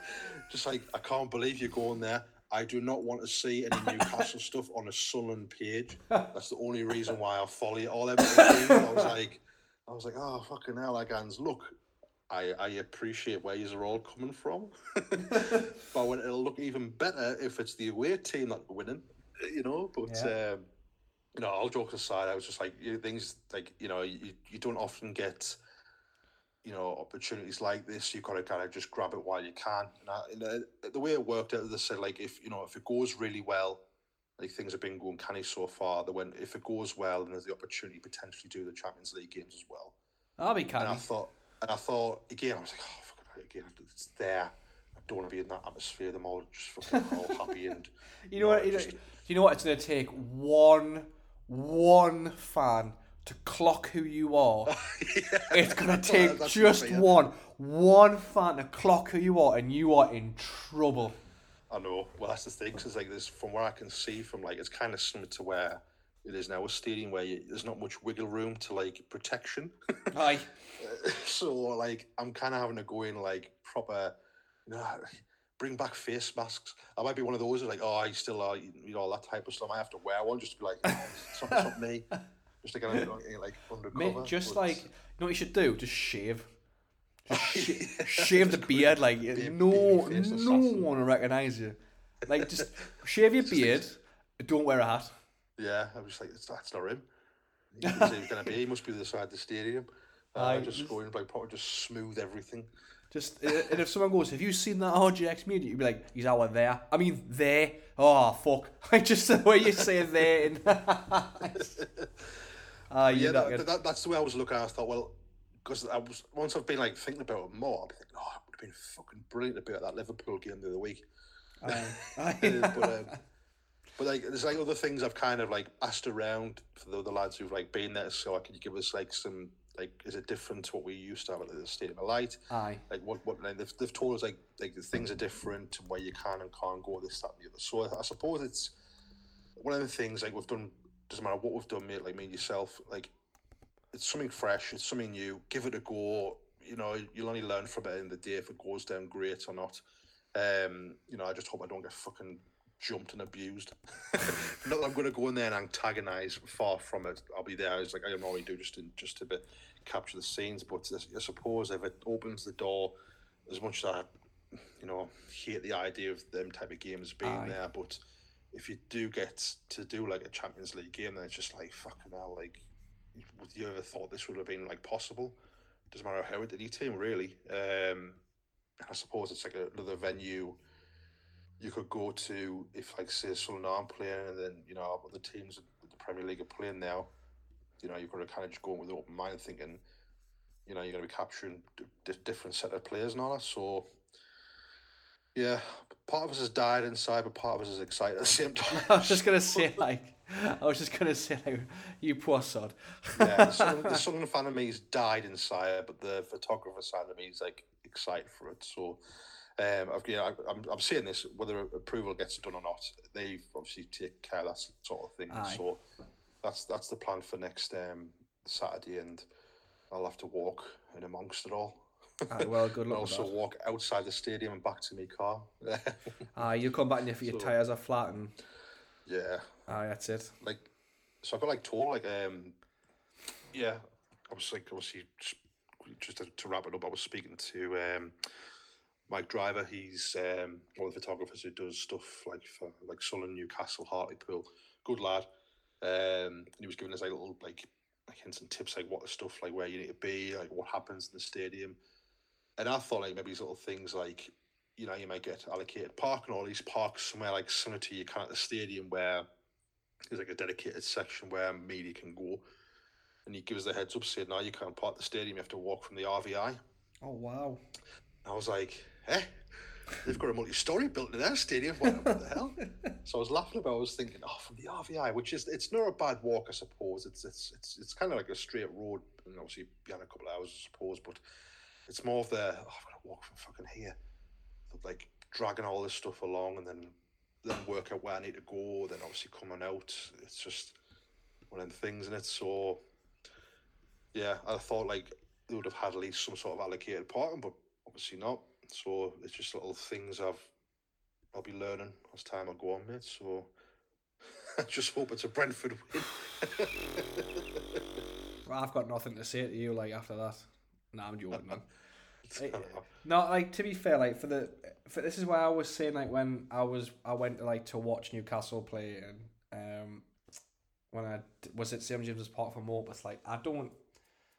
just like I can't believe you're going there. I do not want to see any Newcastle stuff on a Sunderland page. That's the only reason why I follow it all everything. I was like, I was like, oh fucking hell, Agans, look, I, I appreciate where you're all coming from, but when it'll look even better if it's the away team that's winning, you know. But yeah. um, you know, all jokes aside, I was just like things like you know you, you don't often get you know opportunities like this. You've got to kind of just grab it while you can. And, I, and uh, the way it worked out, they said like if you know if it goes really well, like things have been going canny so far. That when if it goes well, and there's the opportunity to potentially do the Champions League games as well. I'll be canny. And I thought and I thought again, I was like, oh, fucking again, it's there. I don't want to be in that atmosphere. Them all just fucking all happy and. You know, what? You, just... know, you know what? It's going to take one, one fan to clock who you are. yeah. It's going to take just one, one fan to clock who you are, and you are in trouble. I know. Well, that's the thing. Cause like this, from where I can see, from like it's kind of similar to where it is now a stadium where you, there's not much wiggle room to like protection. Aye. so like I'm kind of having to go in like proper, you know, bring back face masks. I might be one of those like, oh, I still are, you know, all that type of stuff. I have to wear one just to be like, oh, something, something me, just to kind of like undercover. Mate, just but... like you know what you should do? Just shave. Just sh- shave the beard, like be no, no one will recognize you. Like just shave your beard. Like... Don't wear a hat. Yeah, I was like, that's not him. He's going to be. He must be the side of the stadium. Uh, just, just going like probably just smooth everything. Just and if someone goes, "Have you seen that RGX media?" You'd be like, "He's out there." I mean, there. Oh fuck! I just the way you say there. Uh, yeah, that, that, that's the way I was looking. I thought, well, because I was once I've been like thinking about it more, I'd be thinking, oh, it would have been fucking brilliant to be at that Liverpool game the other week. Uh, but um, but like, there's like other things I've kind of like asked around for the other lads who've like been there. So, like, can you give us like some like is it different to what we used to have at the Stadium of Light? Aye. Like what what like, they've, they've told us like like things are different where you can and can't go this that and the other. So I, I suppose it's one of the things like we've done. Doesn't matter what we've done, mate. Like me and yourself, like it's something fresh. It's something new. Give it a go. You know, you'll only learn from it in the day if it goes down great or not. Um, you know, I just hope I don't get fucking jumped and abused. Not that I'm going to go in there and antagonise. Far from it. I'll be there as like I normally do, just to just to be, capture the scenes. But I suppose if it opens the door, as much as I, you know, hate the idea of them type of games being Aye. there, but if you do get to do like a Champions League game, then it's just like fucking hell. Like, would you ever thought this would have been like possible? Doesn't matter how it any team really. Um, I suppose it's like another venue you could go to if like say Sunderland aren't playing and then you know other teams in the Premier League are playing now. You know you've got to kind of just go in with an open mind, thinking, you know, you're going to be capturing d- different set of players and all that. So yeah, part of us has died inside, but part of us is excited at the same time. I was just gonna say like. I was just gonna say, like, you poor sod. yeah, the Sunderland, fan of me has died inside, but the photographer side of me is like excited for it. So, um, I've, you know, I, am I'm seeing this whether approval gets done or not. They obviously take care of that sort of thing. Aye. So that's that's the plan for next um, Saturday, and I'll have to walk in amongst it all. Well, good luck. also walk outside the stadium and back to my car. Aye, you come back and if your so, tires are flat and yeah. Aye, that's it. Like, so I got like told like um, yeah, I was like obviously just, just to, to wrap it up. I was speaking to um Mike Driver, he's um, one of the photographers who does stuff like for like Sunderland, Newcastle, Hartlepool. Good lad. Um, he was giving us like little like like hints and tips like what the stuff like where you need to be, like what happens in the stadium. And I thought like maybe these little things like you know you might get allocated parking or these parks somewhere like similar to you can at the stadium where there's like a dedicated section where media can go. And he gives the heads up saying, "No, you can't park the stadium. You have to walk from the RVI." Oh wow! I was like, eh? They've got a multi-story built in their stadium. What the hell? So I was laughing about. I was thinking, oh, from the RVI, which is it's not a bad walk, I suppose. It's it's it's it's kind of like a straight road, and obviously behind a couple of hours, I suppose. But it's more of the oh, I've got to walk from fucking here, like dragging all this stuff along, and then then work out where I need to go. Then obviously coming out, it's just one of the things in it. So yeah, I thought like they would have had at least some sort of allocated parking, but obviously not. So it's just little things I've I'll be learning as time I go on, mate. So I just hope it's a Brentford win. well, I've got nothing to say to you like after that. Nah, I'm joking, man. no, like to be fair, like for the for this is why I was saying like when I was I went to like to watch Newcastle play and um when I was at St James's Park for Morpeth, like I don't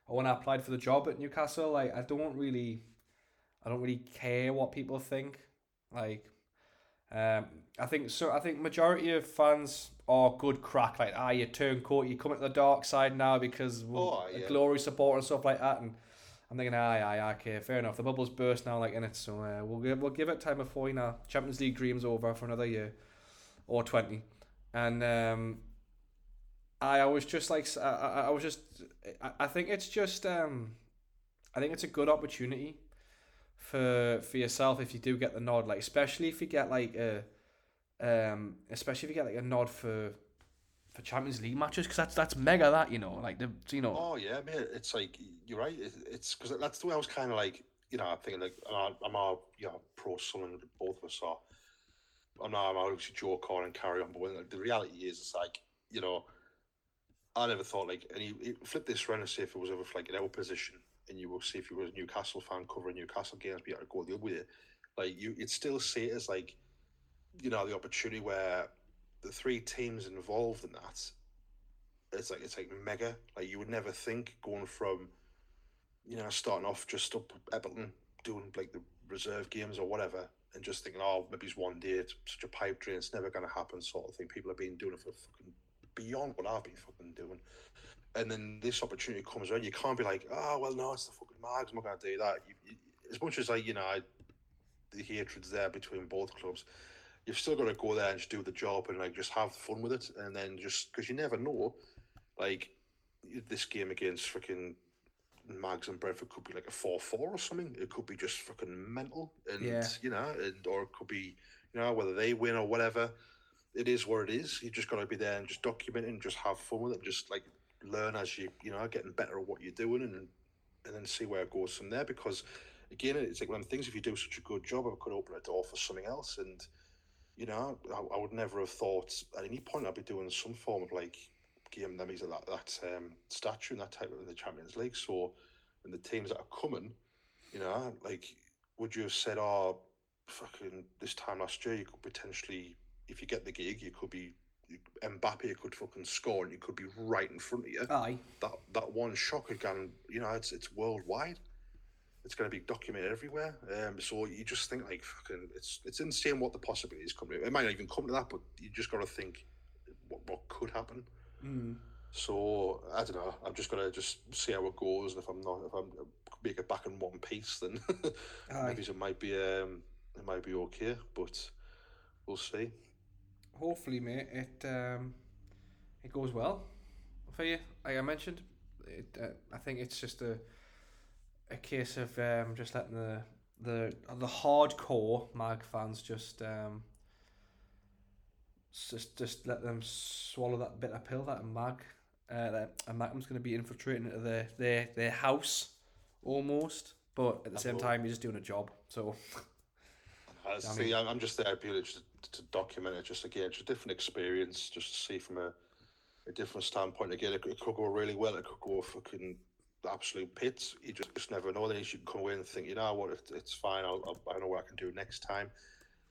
when I applied for the job at Newcastle, like I don't really I don't really care what people think. Like um I think so I think majority of fans are good crack, like ah you turn coat, you come at the dark side now because oh, yeah. glory support and stuff like that and I'm thinking, aye, aye, okay, fair enough. The bubble's burst now, like in it, so uh, we'll give we'll give it time before you know Champions League dreams over for another year or twenty, and um, I, I was just like I, I was just I, I think it's just um, I think it's a good opportunity for for yourself if you do get the nod, like especially if you get like a um, especially if you get like a nod for for Champions League matches because that's that's mega that you know like the you know. Oh yeah, mate. It's like you're right. It's because that's the way I was kind of like you know I'm thinking like I'm a you know pro Sunderland both of us are. I'm not I'm obviously joke on and carry on, but when, like, the reality is it's like you know. I never thought like, and you, flip this around and see if it was ever like in our position, and you will see if you were a Newcastle fan covering Newcastle games, be able to go the other way. Like you, you'd still see it as like, you know, the opportunity where the three teams involved in that, it's like it's like mega. Like you would never think going from, you know, starting off just up Everton doing like the reserve games or whatever, and just thinking, oh, maybe it's one day, it's such a pipe dream, it's never going to happen, sort of thing. People have been doing it for fucking beyond what I've been fucking doing. And then this opportunity comes around, you can't be like, oh, well, no, it's the fucking Mags, I'm not going to do that. You, you, as much as I, you know, I, the hatred's there between both clubs, you've still got to go there and just do the job and like just have fun with it, and then just because you never know, like this game against freaking Mags and Brentford could be like a four four or something. It could be just fucking mental, and yeah. you know, and or it could be you know whether they win or whatever. It is what it is. You just got to be there and just document it and just have fun with it, just like learn as you you know getting better at what you're doing, and and then see where it goes from there. Because again, it's like one of the things if you do such a good job, it could open a door for something else, and you know, I, I, would never have thought at any point I'd be doing some form of like game that means that that um, statue and that type of the Champions League. So, and the teams that are coming, you know, like, would you have said, oh, fucking this time last year, you could potentially, if you get the gig, you could be Mbappe could fucking score and you could be right in front of you. Aye. That that one shot again, you know, it's it's worldwide it's going to be documented everywhere. Um, so you just think like fucking, it's it's insane what the possibilities come to. It might not even come to that, but you just got to think what what could happen. Mm. So I don't know. I'm just gonna just see how it goes, and if I'm not, if I'm make it back in one piece, then maybe it might be um, it might be okay. But we'll see. Hopefully, mate, it um, it goes well for you. Like I mentioned, it, uh, I think it's just a a case of um, just letting the the the hardcore mag fans just um, just just let them swallow that bitter pill that a mag uh, that a Mackem's going to be infiltrating into their their their house almost, but at the same time he's just doing a job. So. I see, I am just there purely to, to document it. Just again, just a different experience, just to see from a, a different standpoint. Again, it, it could go really well. It could go fucking absolute pits. You just, just never know. Then you should come away and think, you know what, it's fine. I'll, I'll, I know what I can do next time.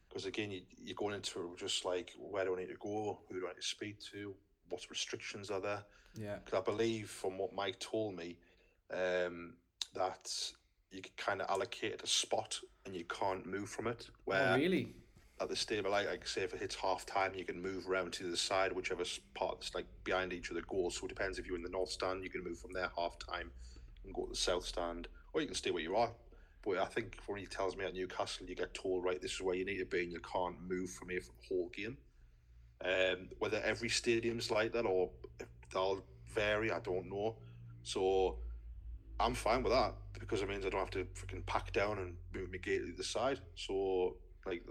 Because again, you, you're going into it just like, where do I need to go? Who do I need to speak to? What restrictions are there? Yeah. Because I believe from what Mike told me, um, that you kind of allocate a spot and you can't move from it. Where oh, really? At the stable, like, like say if it hits half time, you can move around to the side, whichever part that's like behind each of the goals. So it depends if you're in the north stand, you can move from there half time and go to the south stand, or you can stay where you are. But I think when he tells me at Newcastle, you get told, right, this is where you need to be, and you can't move from here for the whole game. Um, whether every stadium's like that or they'll vary, I don't know. So I'm fine with that because it means I don't have to freaking pack down and move my gate to the side. So like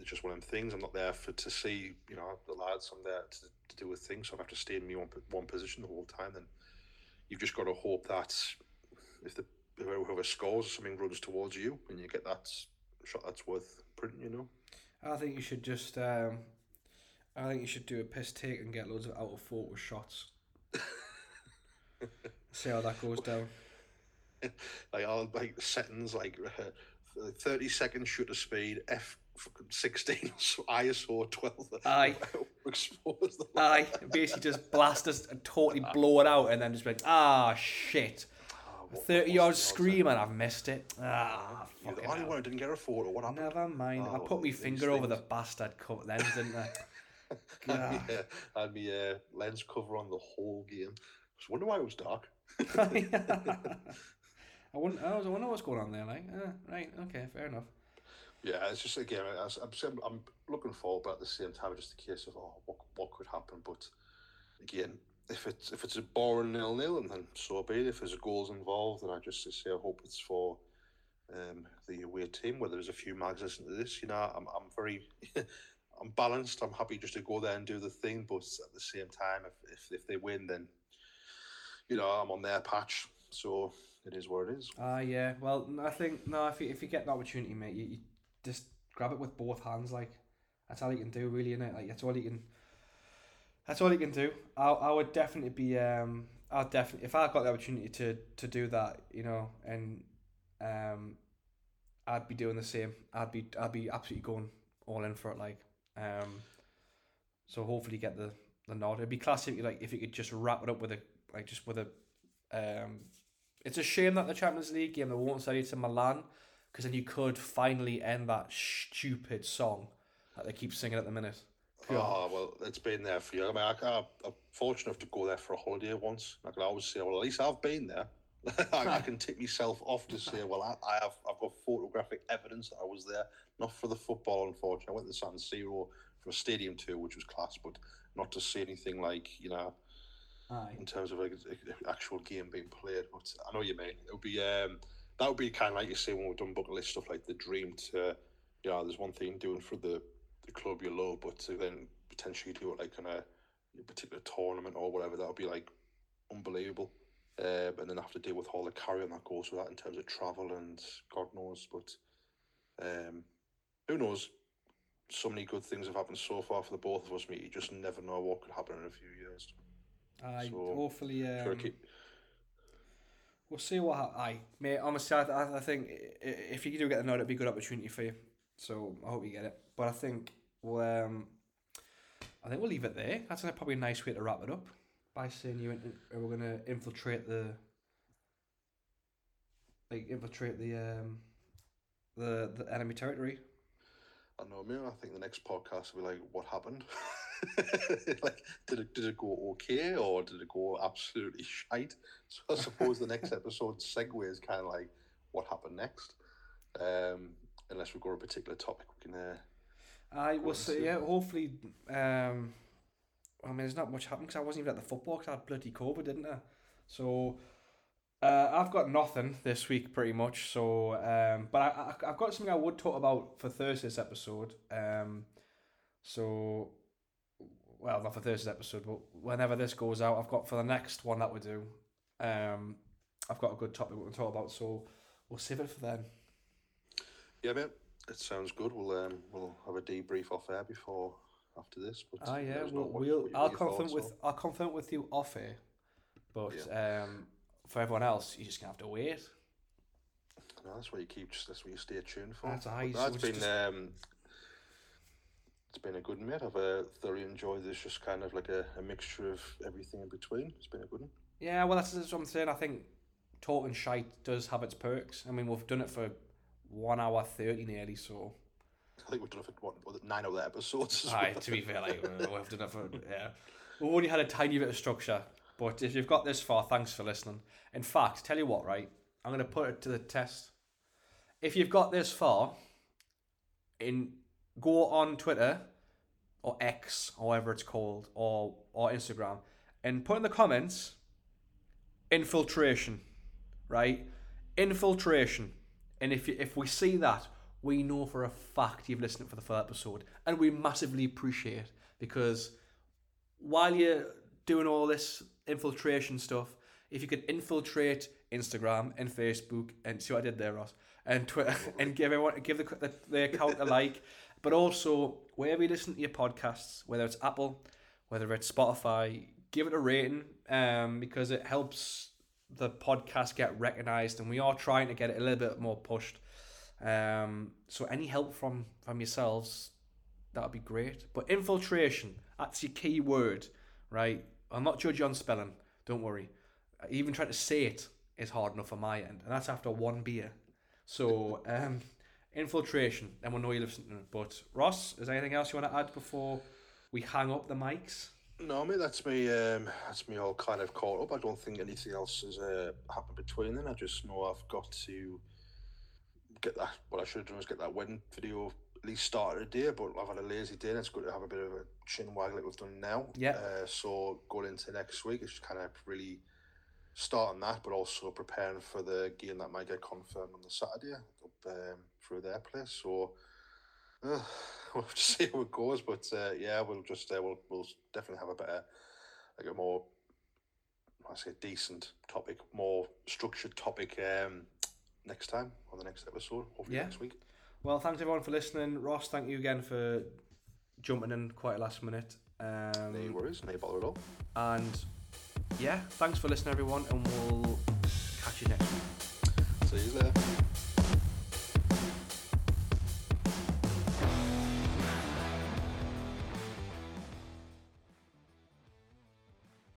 it's just one of them things. I'm not there for to see you know the lads. I'm there to, to do with things. So I have to stay in my one, one position the whole time. Then you've just got to hope that if the whoever scores something runs towards you and you get that shot that's worth printing. You know. I think you should just. Um, I think you should do a piss take and get loads of out of focus shots. See how that goes down. like all like settings like uh, thirty seconds shutter speed f sixteen ISO twelve. Aye. Expose the Aye. Basically, just blast us and totally blow it out, and then just be like, ah, shit. Oh, what- Thirty what's yard scream, and I've missed it. Ah, You're the only one who didn't get a photo. What happened? Never mind. I Oh, put my finger over the bastard cut lens, didn't I? God. yeah, I had my uh, lens cover on the whole game. Just wonder why it was dark. I wouldn't. I was I wonder what's going on there. Like, uh, right, okay, fair enough. Yeah, it's just again, I'm, I'm, looking forward, but at the same time, just a case of oh, what, what could happen. But again, if it's if it's a boring nil nil, and then so be it. If there's goals involved, then I just say I hope it's for um, the away team. Where there's a few mags listening to this, you know, I'm I'm very. I'm balanced. I'm happy just to go there and do the thing, but at the same time, if, if, if they win, then you know I'm on their patch. So it is what it is. Ah, yeah. Well, I think no. If you if you get an opportunity, mate, you, you just grab it with both hands. Like that's all you can do, really, innit? Like that's all you can. That's all you can do. I I would definitely be um. I'll definitely if I got the opportunity to to do that, you know, and um, I'd be doing the same. I'd be I'd be absolutely going all in for it. Like um, so hopefully get the the nod. It'd be classic. Like if you could just wrap it up with a like just with a um. It's a shame that the Champions League game they won't send you to Milan because then you could finally end that stupid song that they keep singing at the minute. Oh well, it's been there for you. I mean, I, I, I'm fortunate enough to go there for a holiday once. I can always say, well, at least I've been there. I, I can tick myself off to say, well, I, I have I've got photographic evidence that I was there, not for the football, unfortunately. I went to San Siro for a stadium tour, which was class, but not to see anything like you know Aye. in terms of like actual game being played. But I know you mean. It would be um, that would be kind of like you say when we've done bucket list stuff like the dream to, you know, there's one thing doing for the the club you love, but to then potentially do it like in a, a particular tournament or whatever, that would be like unbelievable. Um, and then have to deal with all the carry on that goes with that in terms of travel and God knows. But um, who knows? So many good things have happened so far for the both of us, mate. You just never know what could happen in a few years. Aye. So, hopefully, um, keep- we'll see what. hap- Aye, mate. Honestly, I, I, think if you do get the nod, it'd be a good opportunity for you. So I hope you get it. But I think we'll. Um, I think we'll leave it there. That's probably a nice way to wrap it up by saying you in, we're gonna infiltrate the. Like infiltrate the um, the the enemy territory. I know, man. I think the next podcast will be like, what happened? like, did it did it go okay or did it go absolutely shite? So I suppose the next episode segue is kind of like, what happened next? Um, unless we've got a particular topic, we can. Uh, I will Sue. yeah. Hopefully, um, I mean, there's not much happening because I wasn't even at the football because I had bloody COVID, didn't I? So, uh, I've got nothing this week, pretty much. So, um, but I, I, I've got something I would talk about for Thursday's episode. Um, so, well, not for Thursday's episode, but whenever this goes out, I've got for the next one that we do. Um, I've got a good topic we can talk about. So, we'll save it for then. yeah, mate. It sounds good. We'll um, we'll have a debrief off air before after this. But Ah, yeah, we'll, what- we'll what I'll confirm with. I'll confirm with you off air, but um, for everyone else, you're just gonna have to wait. No, that's what you keep. Just that's what you stay tuned for. That's But aye, no, so it's it's been just- um, it's been a good one, mate. I've uh, thoroughly enjoyed this. Just kind of like a, a mixture of everything in between. It's been a good one. Yeah, well, that's, that's what I'm saying. I think talking shite does have its perks. I mean, we've done it for one hour thirty nearly, so. I think we've done it for what, nine other episodes. Aye, well. to be fair, like we've done it for yeah. We've only had a tiny bit of structure, but if you've got this far, thanks for listening. In fact, tell you what, right? I'm gonna put it to the test. If you've got this far, in go on Twitter or X or whatever it's called, or or Instagram, and put in the comments infiltration, right? Infiltration, and if if we see that, we know for a fact you've listened for the full episode, and we massively appreciate because while you're doing all this infiltration stuff, if you could infiltrate Instagram and Facebook and see what I did there, Ross, and Twitter, and give everyone give the the, the account a like, But also, wherever you listen to your podcasts, whether it's Apple, whether it's Spotify, give it a rating um, because it helps the podcast get recognized, and we are trying to get it a little bit more pushed. Um, so any help from from yourselves, that would be great. But infiltration, that's your key word, right? I'm not judging on spelling. Don't worry. Even trying to say it is hard enough on my end, and that's after one beer. So um, infiltration, then we'll know you're listening. But Ross, is there anything else you want to add before we hang up the mics? No, mate, that's me. Um, that's me all kind of caught up. I don't think anything else has uh, happened between then. I just know I've got to get that. What I should have done was get that wedding video at least started a day. But I've had a lazy day. and It's good to have a bit of a chin wag like we've done now. Yeah. Uh, so going into next week, it's just kind of really starting that, but also preparing for the game that might get confirmed on the Saturday um, through their place. So. Uh, we'll just see how it goes. But uh, yeah, we'll just uh, we'll we'll definitely have a better, like a more, I say, decent topic, more structured topic um, next time on the next episode. Hopefully Yeah. next week. Well, thanks everyone for listening. Ross, thank you again for jumping in quite last minute. Um, no worries, no bother at all. and yeah, thanks for listening, everyone, and we'll catch you next week. See you later.